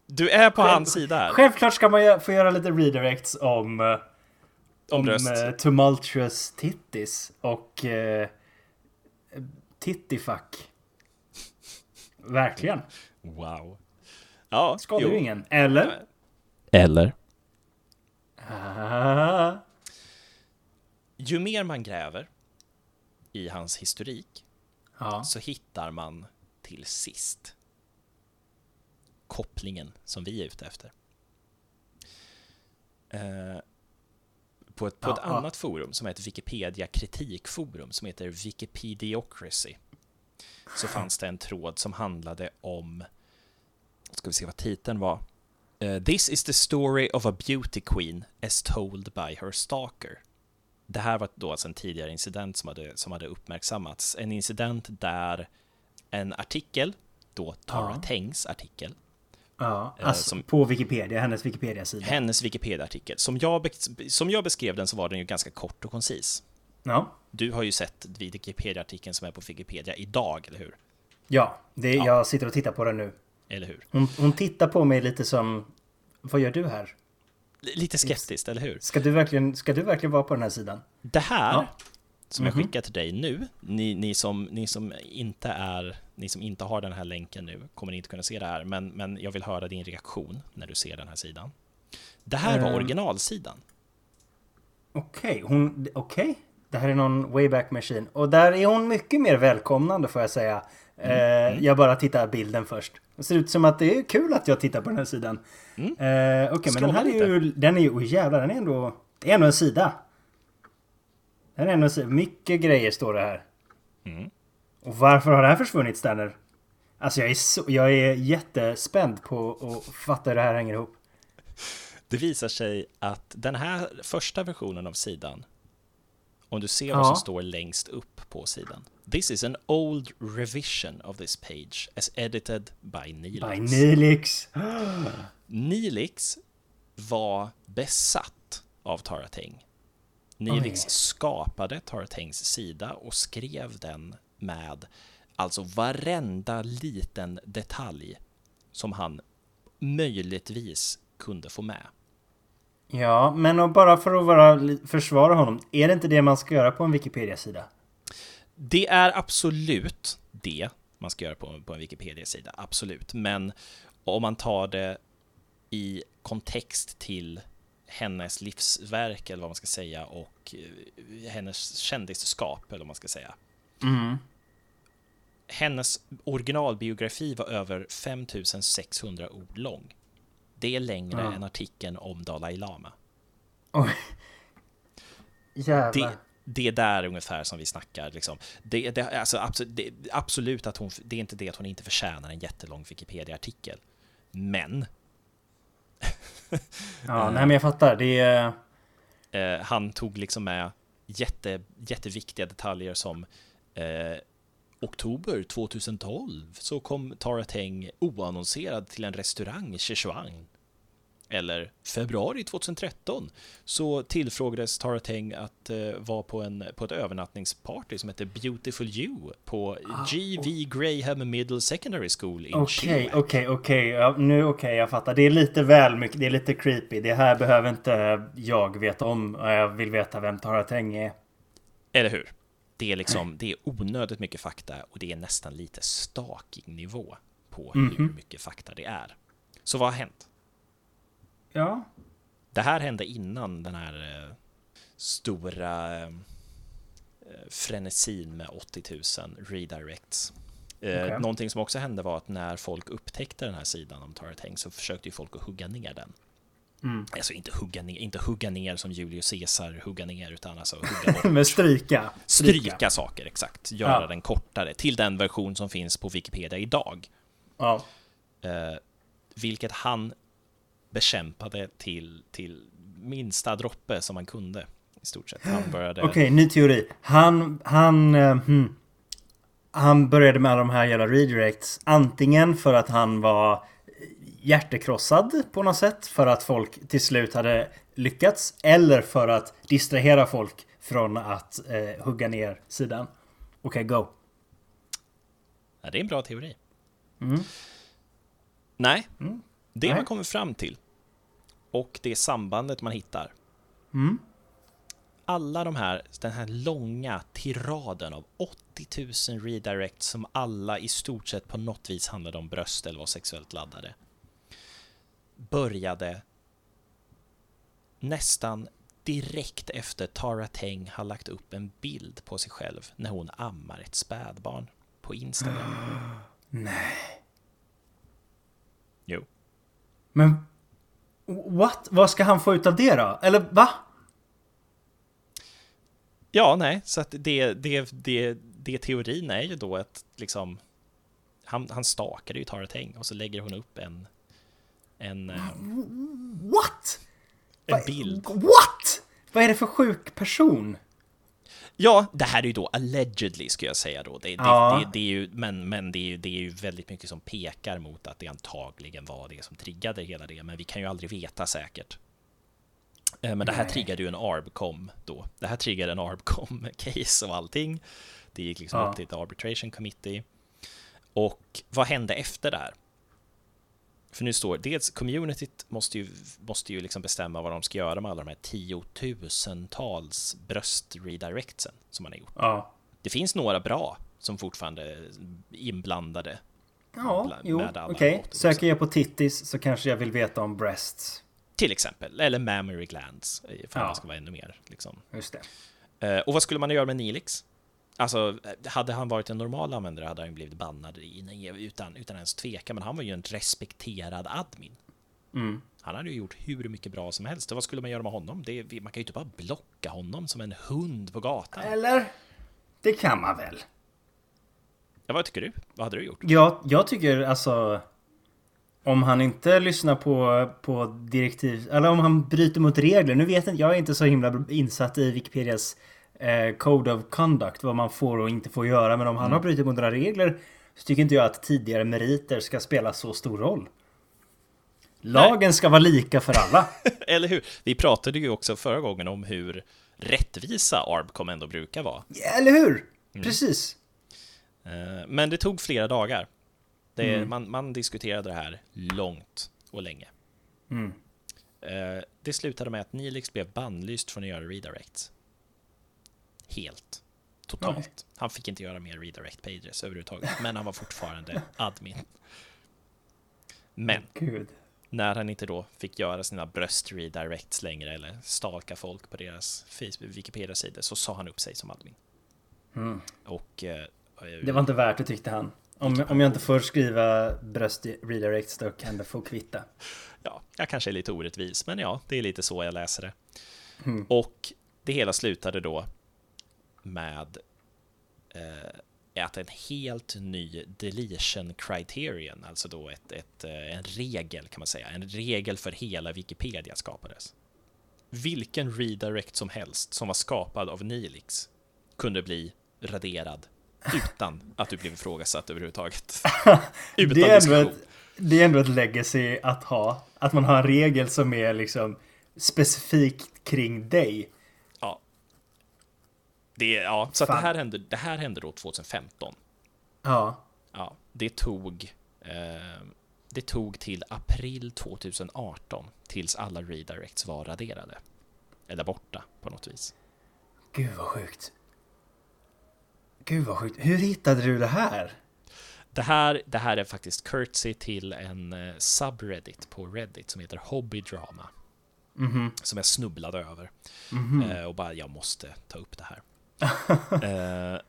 Du är på Själv, hans sida här. Självklart ska man få göra lite redirects om... Eh, om, om uh, tumultuous titties och uh, tittifuck. Verkligen. Wow. Ja, Skadar ju ingen. Eller? Eller? Ah. Ju mer man gräver i hans historik ja. så hittar man till sist kopplingen som vi är ute efter. Eh, på ett, på ja, ett ja. annat forum som heter Wikipedia kritikforum som heter Wikipediocracy så fanns det en tråd som handlade om ska vi se vad titeln var. Uh, This is the story of a beauty queen as told by her stalker. Det här var då alltså en tidigare incident som hade, som hade uppmärksammats. En incident där en artikel, då Tara ja. Tengs artikel. Ja, eh, alltså som, på Wikipedia, hennes Wikipedia-sida. Hennes Wikipedia-artikel. Som jag, som jag beskrev den så var den ju ganska kort och koncis. Ja. Du har ju sett Wikipedia-artikeln som är på Wikipedia idag, eller hur? Ja, det, ja. jag sitter och tittar på den nu. Eller hur? Hon, hon tittar på mig lite som... Vad gör du här? Lite skeptiskt, eller hur? Ska du, verkligen, ska du verkligen vara på den här sidan? Det här, ja. som mm -hmm. jag mhm. skickar till dig nu, ni, ni, som, ni som inte är... Ni som inte har den här länken nu kommer inte kunna se det här, men, men jag vill höra din reaktion när du ser den här sidan. Det här var uh, originalsidan. Okej, okay, hon... Okej? Okay. Det här är någon Wayback Machine. Och där är hon mycket mer välkomnande får jag säga. Mm. Uh, jag bara tittar bilden först. Det ser ut som att det är kul att jag tittar på den här sidan. Mm. Uh, Okej, okay, men den här är ju... Den är ju... Oh jävlar, den är ändå... Det är ändå en sida. Den är ändå en sida. Mycket grejer står det här. Mm. Och varför har det här försvunnit, Stanner? Alltså jag är, så, jag är jättespänd på att fatta hur det här hänger ihop. Det visar sig att den här första versionen av sidan, om du ser ja. vad som står längst upp på sidan, This is an old revision of this page as edited by Nilix. By Nilix! Nilix var besatt av Tarateng. Nilix Oj. skapade Taratengs sida och skrev den med alltså varenda liten detalj som han möjligtvis kunde få med. Ja, men bara för att vara, försvara honom, är det inte det man ska göra på en Wikipedia-sida? Det är absolut det man ska göra på, på en Wikipedia-sida, absolut. Men om man tar det i kontext till hennes livsverk, eller vad man ska säga, och eh, hennes kändisskap, eller vad man ska säga. Mm. Hennes originalbiografi var över 5600 ord lång. Det är längre ja. än artikeln om Dalai Lama. Oj. Jävlar. Det, det är där ungefär som vi snackar. Liksom. Det, det, alltså, absolut, det, absolut att hon, det är inte det att hon inte förtjänar en jättelång Wikipedia-artikel. Men... ja, nej men jag fattar. Det är... Eh, han tog liksom med jätte, jätteviktiga detaljer som eh, oktober 2012 så kom Tara Teng oannonserad till en restaurang i Sichuan. Eller februari 2013 så tillfrågades Tara Teng att uh, vara på, en, på ett övernattningsparty som heter Beautiful You på ah, GV Graham Middle Secondary School i Okej, okej, okej. Nu okej, okay, jag fattar. Det är lite väl mycket. Det är lite creepy. Det här behöver inte jag veta om. Jag vill veta vem Tara Teng är. Eller hur? Det är liksom, det är onödigt mycket fakta och det är nästan lite stalking nivå på mm -hmm. hur mycket fakta det är. Så vad har hänt? Ja. Det här hände innan den här eh, stora eh, frenesin med 80 000 redirects. Eh, okay. Någonting som också hände var att när folk upptäckte den här sidan om Tarateng så försökte ju folk att hugga ner den. Mm. Alltså inte hugga, ner, inte hugga ner som Julius Caesar hugga ner, utan alltså hugga bort. Men stryka. stryka. Stryka saker, exakt. Göra ja. den kortare till den version som finns på Wikipedia idag. Ja. Eh, vilket han bekämpade till, till minsta droppe som han kunde. I stort sett. Han började... Okej, okay, ny teori. Han, han, uh, hmm. han började med de här jävla redirects. Antingen för att han var hjärtekrossad på något sätt. För att folk till slut hade lyckats. Eller för att distrahera folk från att eh, hugga ner sidan. Okej, okay, go. Ja, det är en bra teori. Mm. Nej, mm. det Nej. man kommer fram till och det sambandet man hittar. Mm. Alla de här, den här långa tiraden av 80 000 redirects som alla i stort sett på något vis handlade om bröst eller var sexuellt laddade. Började nästan direkt efter Tara Teng har lagt upp en bild på sig själv när hon ammar ett spädbarn på Instagram. Nej. Jo. Men what? Vad ska han få ut av det då? Eller va? Ja, nej, så att det, det, det, det teorin är ju då att liksom han, han stakade ju Tara Teng och så lägger hon upp en en... Eh, what? En bild. What? Vad är det för sjuk person? Ja, det här är ju då allegedly, ska jag säga då. Det, ja. det, det, är ju, men men det, är ju, det är ju väldigt mycket som pekar mot att det antagligen var det som triggade hela det, men vi kan ju aldrig veta säkert. Eh, men det här Nej. triggade ju en ARBCOM då. Det här triggade en ARBCOM-case och allting. Det gick liksom ja. upp till ett arbitration committee. Och vad hände efter det här? För nu står dels communityt måste ju, måste ju liksom bestämma vad de ska göra med alla de här tiotusentals bröstredirectsen som man har gjort. Ja. Det finns några bra som fortfarande är inblandade. Ja, jo, okej. Okay. Söker jag på tittis så kanske jag vill veta om breasts. Till exempel, eller mammary glands, ifall ja. man ska vara ännu mer. Liksom. Just det. Eh, och vad skulle man göra med Nilix? Alltså, hade han varit en normal användare hade han blivit bannad utan, utan ens tveka, men han var ju en respekterad admin. Mm. Han hade ju gjort hur mycket bra som helst. Och vad skulle man göra med honom? Det, man kan ju inte bara blocka honom som en hund på gatan. Eller? Det kan man väl? Ja, vad tycker du? Vad hade du gjort? Ja, jag tycker alltså... Om han inte lyssnar på, på direktiv, eller om han bryter mot regler. Nu vet jag, jag är inte så himla insatt i Wikipedias eh, Code of Conduct, vad man får och inte får göra. Men om han mm. har brutit mot några regler så tycker inte jag att tidigare meriter ska spela så stor roll. Lagen Nej. ska vara lika för alla. Eller hur? Vi pratade ju också förra gången om hur rättvisa Arbcom ändå brukar vara. Eller hur? Mm. Precis. Eh, men det tog flera dagar. Det, mm. man, man, diskuterade det här långt och länge. Mm. Eh, det slutade med att Nilix blev bannlyst från att göra redirects. Helt. Totalt. Nej. Han fick inte göra mer redirect pages överhuvudtaget, men han var fortfarande admin. Men Gud. när han inte då fick göra sina bröst redirects längre eller stalka folk på deras Wikipedia-sidor så sa han upp sig som admin. Mm. Och eh, det var inte värt det tyckte han. Om, om jag inte får skriva bröst redirects då kan det få kvitta. Ja, jag kanske är lite orättvis, men ja, det är lite så jag läser det. Mm. Och det hela slutade då med eh, att en helt ny deletion criterion, alltså då ett, ett, eh, en regel kan man säga, en regel för hela Wikipedia skapades. Vilken redirect som helst som var skapad av Nilix kunde bli raderad utan att du blev ifrågasatt överhuvudtaget. utan det, är ett, det är ändå ett legacy att ha. Att man har en regel som är liksom specifikt kring dig. Det, ja, så det, här hände, det här hände då 2015. Ja. Ja, det tog, eh, det tog till april 2018 tills alla redirects var raderade. Eller borta på något vis. Gud vad sjukt. Gud vad sjukt. Hur hittade du det här? Det här, det här är faktiskt courtesy till en eh, subreddit på Reddit som heter Hobbydrama. Mm -hmm. Som jag snubblade över. Mm -hmm. och bara, jag måste ta upp det här. Eh,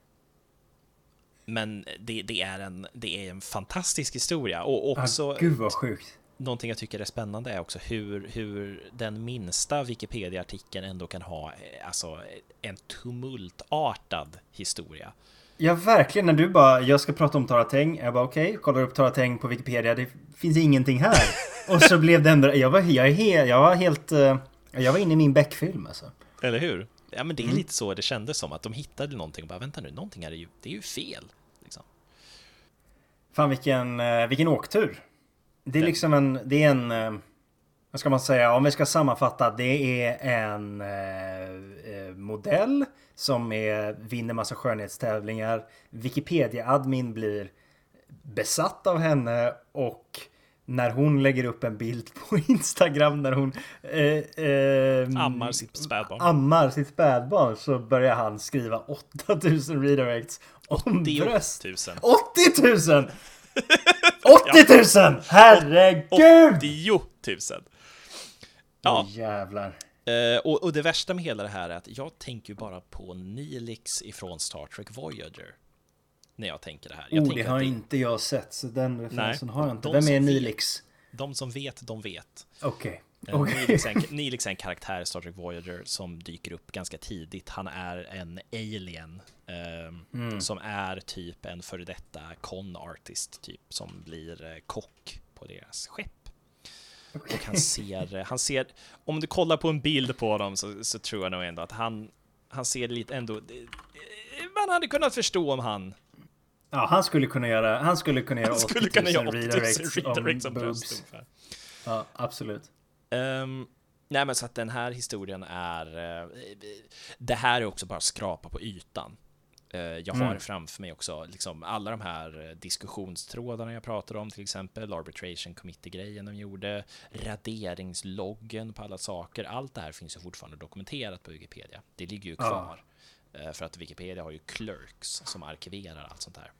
men det, det, är en, det är en fantastisk historia och också... Ah, gud vad sjukt. Någonting jag tycker är spännande är också hur, hur den minsta Wikipedia-artikeln ändå kan ha eh, alltså, en tumultartad historia. Ja, verkligen. När du bara, jag ska prata om Tarateng. Jag bara, okej, okay, kollar upp Tarateng på Wikipedia. Det finns ingenting här. och så blev det ändå, jag var, jag, är he, jag var helt, eh, jag var inne i min Beck-film alltså. Eller hur? Ja, men det är mm. lite så det kändes som, att de hittade någonting och bara vänta nu, någonting är ju, det är ju fel. Liksom. Fan vilken, eh, vilken åktur. Det är liksom en, det är en, eh, vad ska man säga, om vi ska sammanfatta. Det är en eh, modell som är, vinner massa skönhetstävlingar. Wikipedia-admin blir besatt av henne och när hon lägger upp en bild på Instagram när hon eh, eh, ammar sitt spädbarn. Ammar sitt spädbarn så börjar han skriva 8000 redirects om 80 bröst. 000. 80 000! 80 000! Herregud! 80 000! Ja. Oh, jävlar. Uh, och, och, det värsta med hela det här är att jag tänker bara på Nilix ifrån Star Trek Voyager. När jag tänker det här. Jag oh, det har det... inte jag sett, så den referensen har jag inte. Vem är Nilix? Vet, de som vet, de vet. Okej. Okay. Eh, okay. Nilix, är en, Nilix är en karaktär i Star Trek Voyager som dyker upp ganska tidigt. Han är en alien eh, mm. som är typ en före detta con artist typ som blir eh, kock på deras skepp. Okay. Och han ser, han ser, om du kollar på en bild på honom så, så tror jag nog ändå att han, han ser lite ändå, man hade kunnat förstå om han Ja, han skulle kunna göra, han skulle kunna göra han skulle kunna göra 80 000 redirects, redirects om, om bröst. Ja, absolut. Um, nej, men så att den här historien är, uh, det här är också bara skrapa på ytan. Uh, jag har mm. framför mig också liksom alla de här diskussionstrådarna jag pratade om, till exempel arbitration committee-grejen de gjorde, raderingsloggen på alla saker. Allt det här finns ju fortfarande dokumenterat på Wikipedia. Det ligger ju kvar. Ja. För att Wikipedia har ju clerks som arkiverar allt sånt här.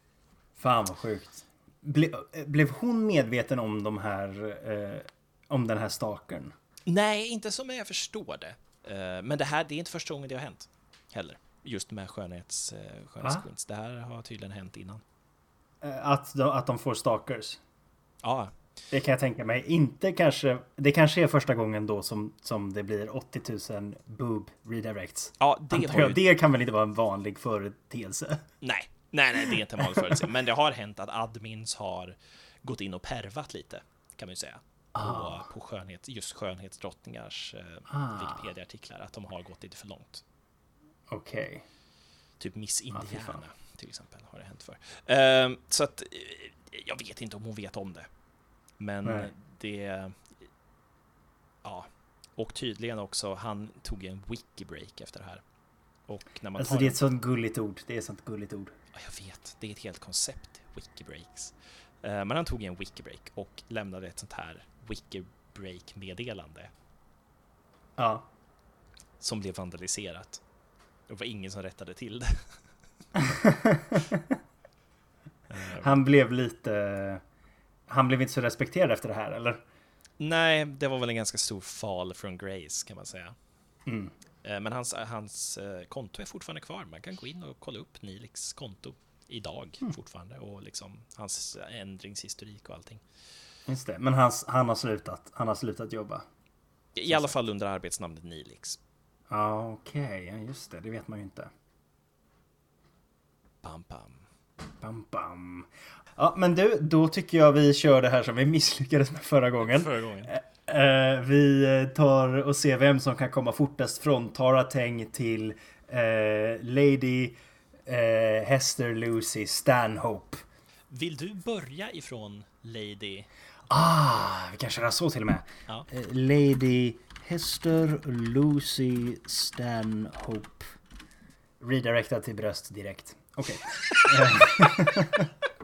Fan vad sjukt. Ble, blev hon medveten om de här, eh, om den här stalkern? Nej, inte som jag förstår det. Eh, men det här, det är inte första gången det har hänt heller. Just med skönhets, eh, skönhetsqueens. Det här har tydligen hänt innan. Eh, att de, att de får stalkers? Ja. Det kan jag tänka mig. Inte kanske, det kanske är första gången då som, som det blir 80 000 boob redirects. Ja, det, ju... det kan väl inte vara en vanlig företeelse? Nej, Nej, nej, det är inte en vanlig företeelse. Men det har hänt att admins har gått in och pervat lite, kan man ju säga. Ah. På, på skönhet, just skönhetsdrottningars eh, ah. Wikipedia-artiklar, att de har gått lite för långt. Okej. Okay. Typ Miss Indiana, ah, till exempel, har det hänt för. Eh, så att, eh, jag vet inte om hon vet om det. Men nej. det... Ja. Och tydligen också, han tog en wiki-break efter det här. Och när man alltså det är ett sånt gulligt ord. Det är ett sånt gulligt ord. Ja, jag vet. Det är ett helt koncept, wikibreaks. Uh, men han tog en wikibreak och lämnade ett sånt här wikibreak-meddelande. Ja. Som blev vandaliserat. Det var ingen som rättade till det. han blev lite... Han blev inte så respekterad efter det här, eller? Nej, det var väl en ganska stor fall från Grace kan man säga. Mm. Eh, men hans, hans eh, konto är fortfarande kvar. Man kan gå in och kolla upp Nilix konto idag mm. fortfarande och liksom hans ändringshistorik och allting. Just det, men hans, han har slutat. Han har slutat jobba. I alla fall under arbetsnamnet Nilix. Ja, okej, okay. just det. Det vet man ju inte. Bam, bam. Bam, bam. Ja, men du, då tycker jag vi kör det här som vi misslyckades med förra gången. Förra gången. Eh, Uh, vi tar och ser vem som kan komma fortast från Tarateng till uh, Lady uh, Hester Lucy Stanhope. Vill du börja ifrån Lady? Ah, vi kan köra så till och med. Ja. Lady Hester Lucy Stanhope. Redirectad till bröst direkt. Okej. Okay.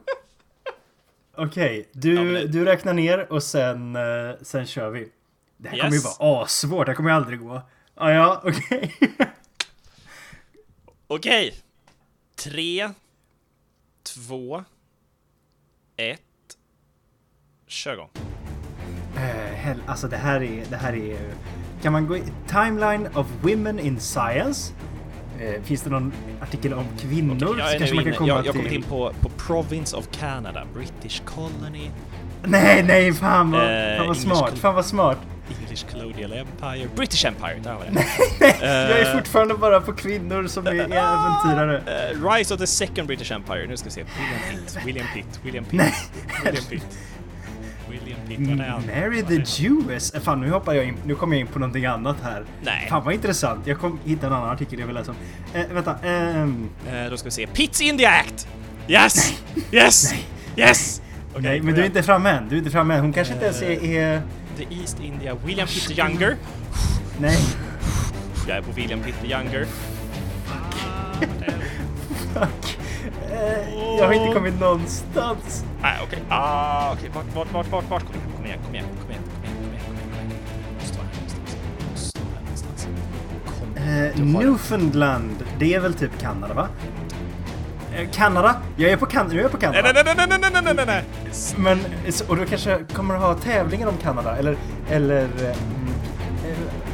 Okej, okay, du, ja, du räknar ner och sen, uh, sen kör vi. Det här yes. kommer ju vara assvårt, det här kommer ju aldrig gå. Ah, ja, okej. Okay. okej. Okay. Tre, två, ett. Kör igång. Uh, hell, alltså det här är, det här är... Kan man gå i Timeline of Women in Science? Eh, finns det någon artikel om kvinnor? Okay, jag, kanske man kan komma jag, jag kommer in på, på Province of Canada, British Colony. Nej, nej, fan vad, eh, fan vad smart, fan vad smart. English Colonial Empire, British Empire, där var det. nej, jag är fortfarande bara på kvinnor som är äventyrare. Uh, Rise of the Second British Empire, nu ska vi se. William Pitt, William Pitt, William Pitt. William Pitt. Mary the Jewess? Fan, nu hoppar jag in. Nu kommer jag in på någonting annat här. Nej. Fan vad intressant. Jag kom hitta en annan artikel jag vill läsa om. Eh, vänta. Um... Eh, då ska vi se. Pits in the Act! Yes! Nej. Yes! Nej. Yes! Okej, Nej, men du är inte framme än. Du är inte framme än. Hon kanske inte ens är... är... The East India, William Peter Younger. Nej. Jag är på William Peter Younger. Fuck. Nej, jag har inte kommit någonstans. Nej, okej. Okay. Ah, okej. Okay. Vart, vart, vart, vart, Kom igen, kom igen, kom igen, kom igen, kom igen, kom igen. Måste vara här någonstans. Måste vara här någonstans. Kom. Eh, Newfoundland. Det är väl typ Kanada, va? Eh, Kanada? Jag är på, kan jag är på Kanada. Nej, nej, nej, nej, nej, nej, nej, nej. Men, och då kanske kommer ha tävlingar om Kanada, eller, eller... Eh, eh,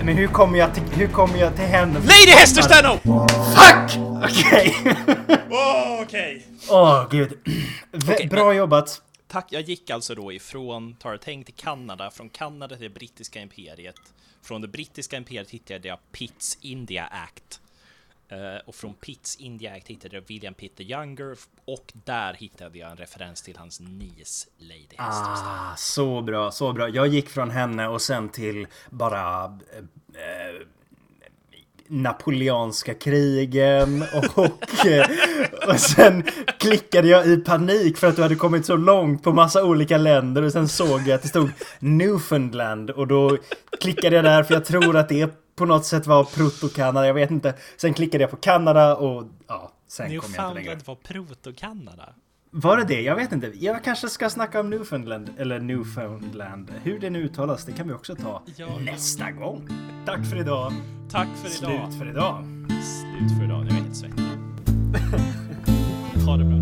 men hur kommer jag till, hur kommer jag till henne? Lady Hester Stanhope! Fuck! Okej. Okay. Åh, Okej. Åh, gud. Okej, Bra jobbat. Tack, jag gick alltså då ifrån Tarateng till Kanada, från Kanada till det brittiska imperiet. Från det brittiska imperiet hittade jag Pitts India Act. Eh, och från Pitts India Act hittade jag William Peter Younger och där hittade jag en referens till hans niece Lady. Ah, så bra, så bra. Jag gick från henne och sen till bara... Eh, Napoleonska Napoleanska krigen och, eh, och sen klickade jag i panik för att du hade kommit så långt på massa olika länder och sen såg jag att det stod Newfoundland och då klickade jag där för jag tror att det på något sätt var proto-Kanada, jag vet inte. Sen klickade jag på Kanada och ja, sen kom jag inte längre. Newfoundland var proto-Kanada. Var det det? Jag vet inte. Jag kanske ska snacka om Newfoundland, eller Newfoundland. Hur det nu uttalas, det kan vi också ta Ja. nästa gång. Tack för idag. Tack för idag. Slut för idag. Slut för idag. Jag är helt svettig. ha det bra.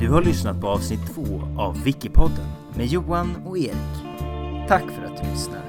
Du har lyssnat på avsnitt två av Wikipodden med Johan och Erik. Tack för att du lyssnar.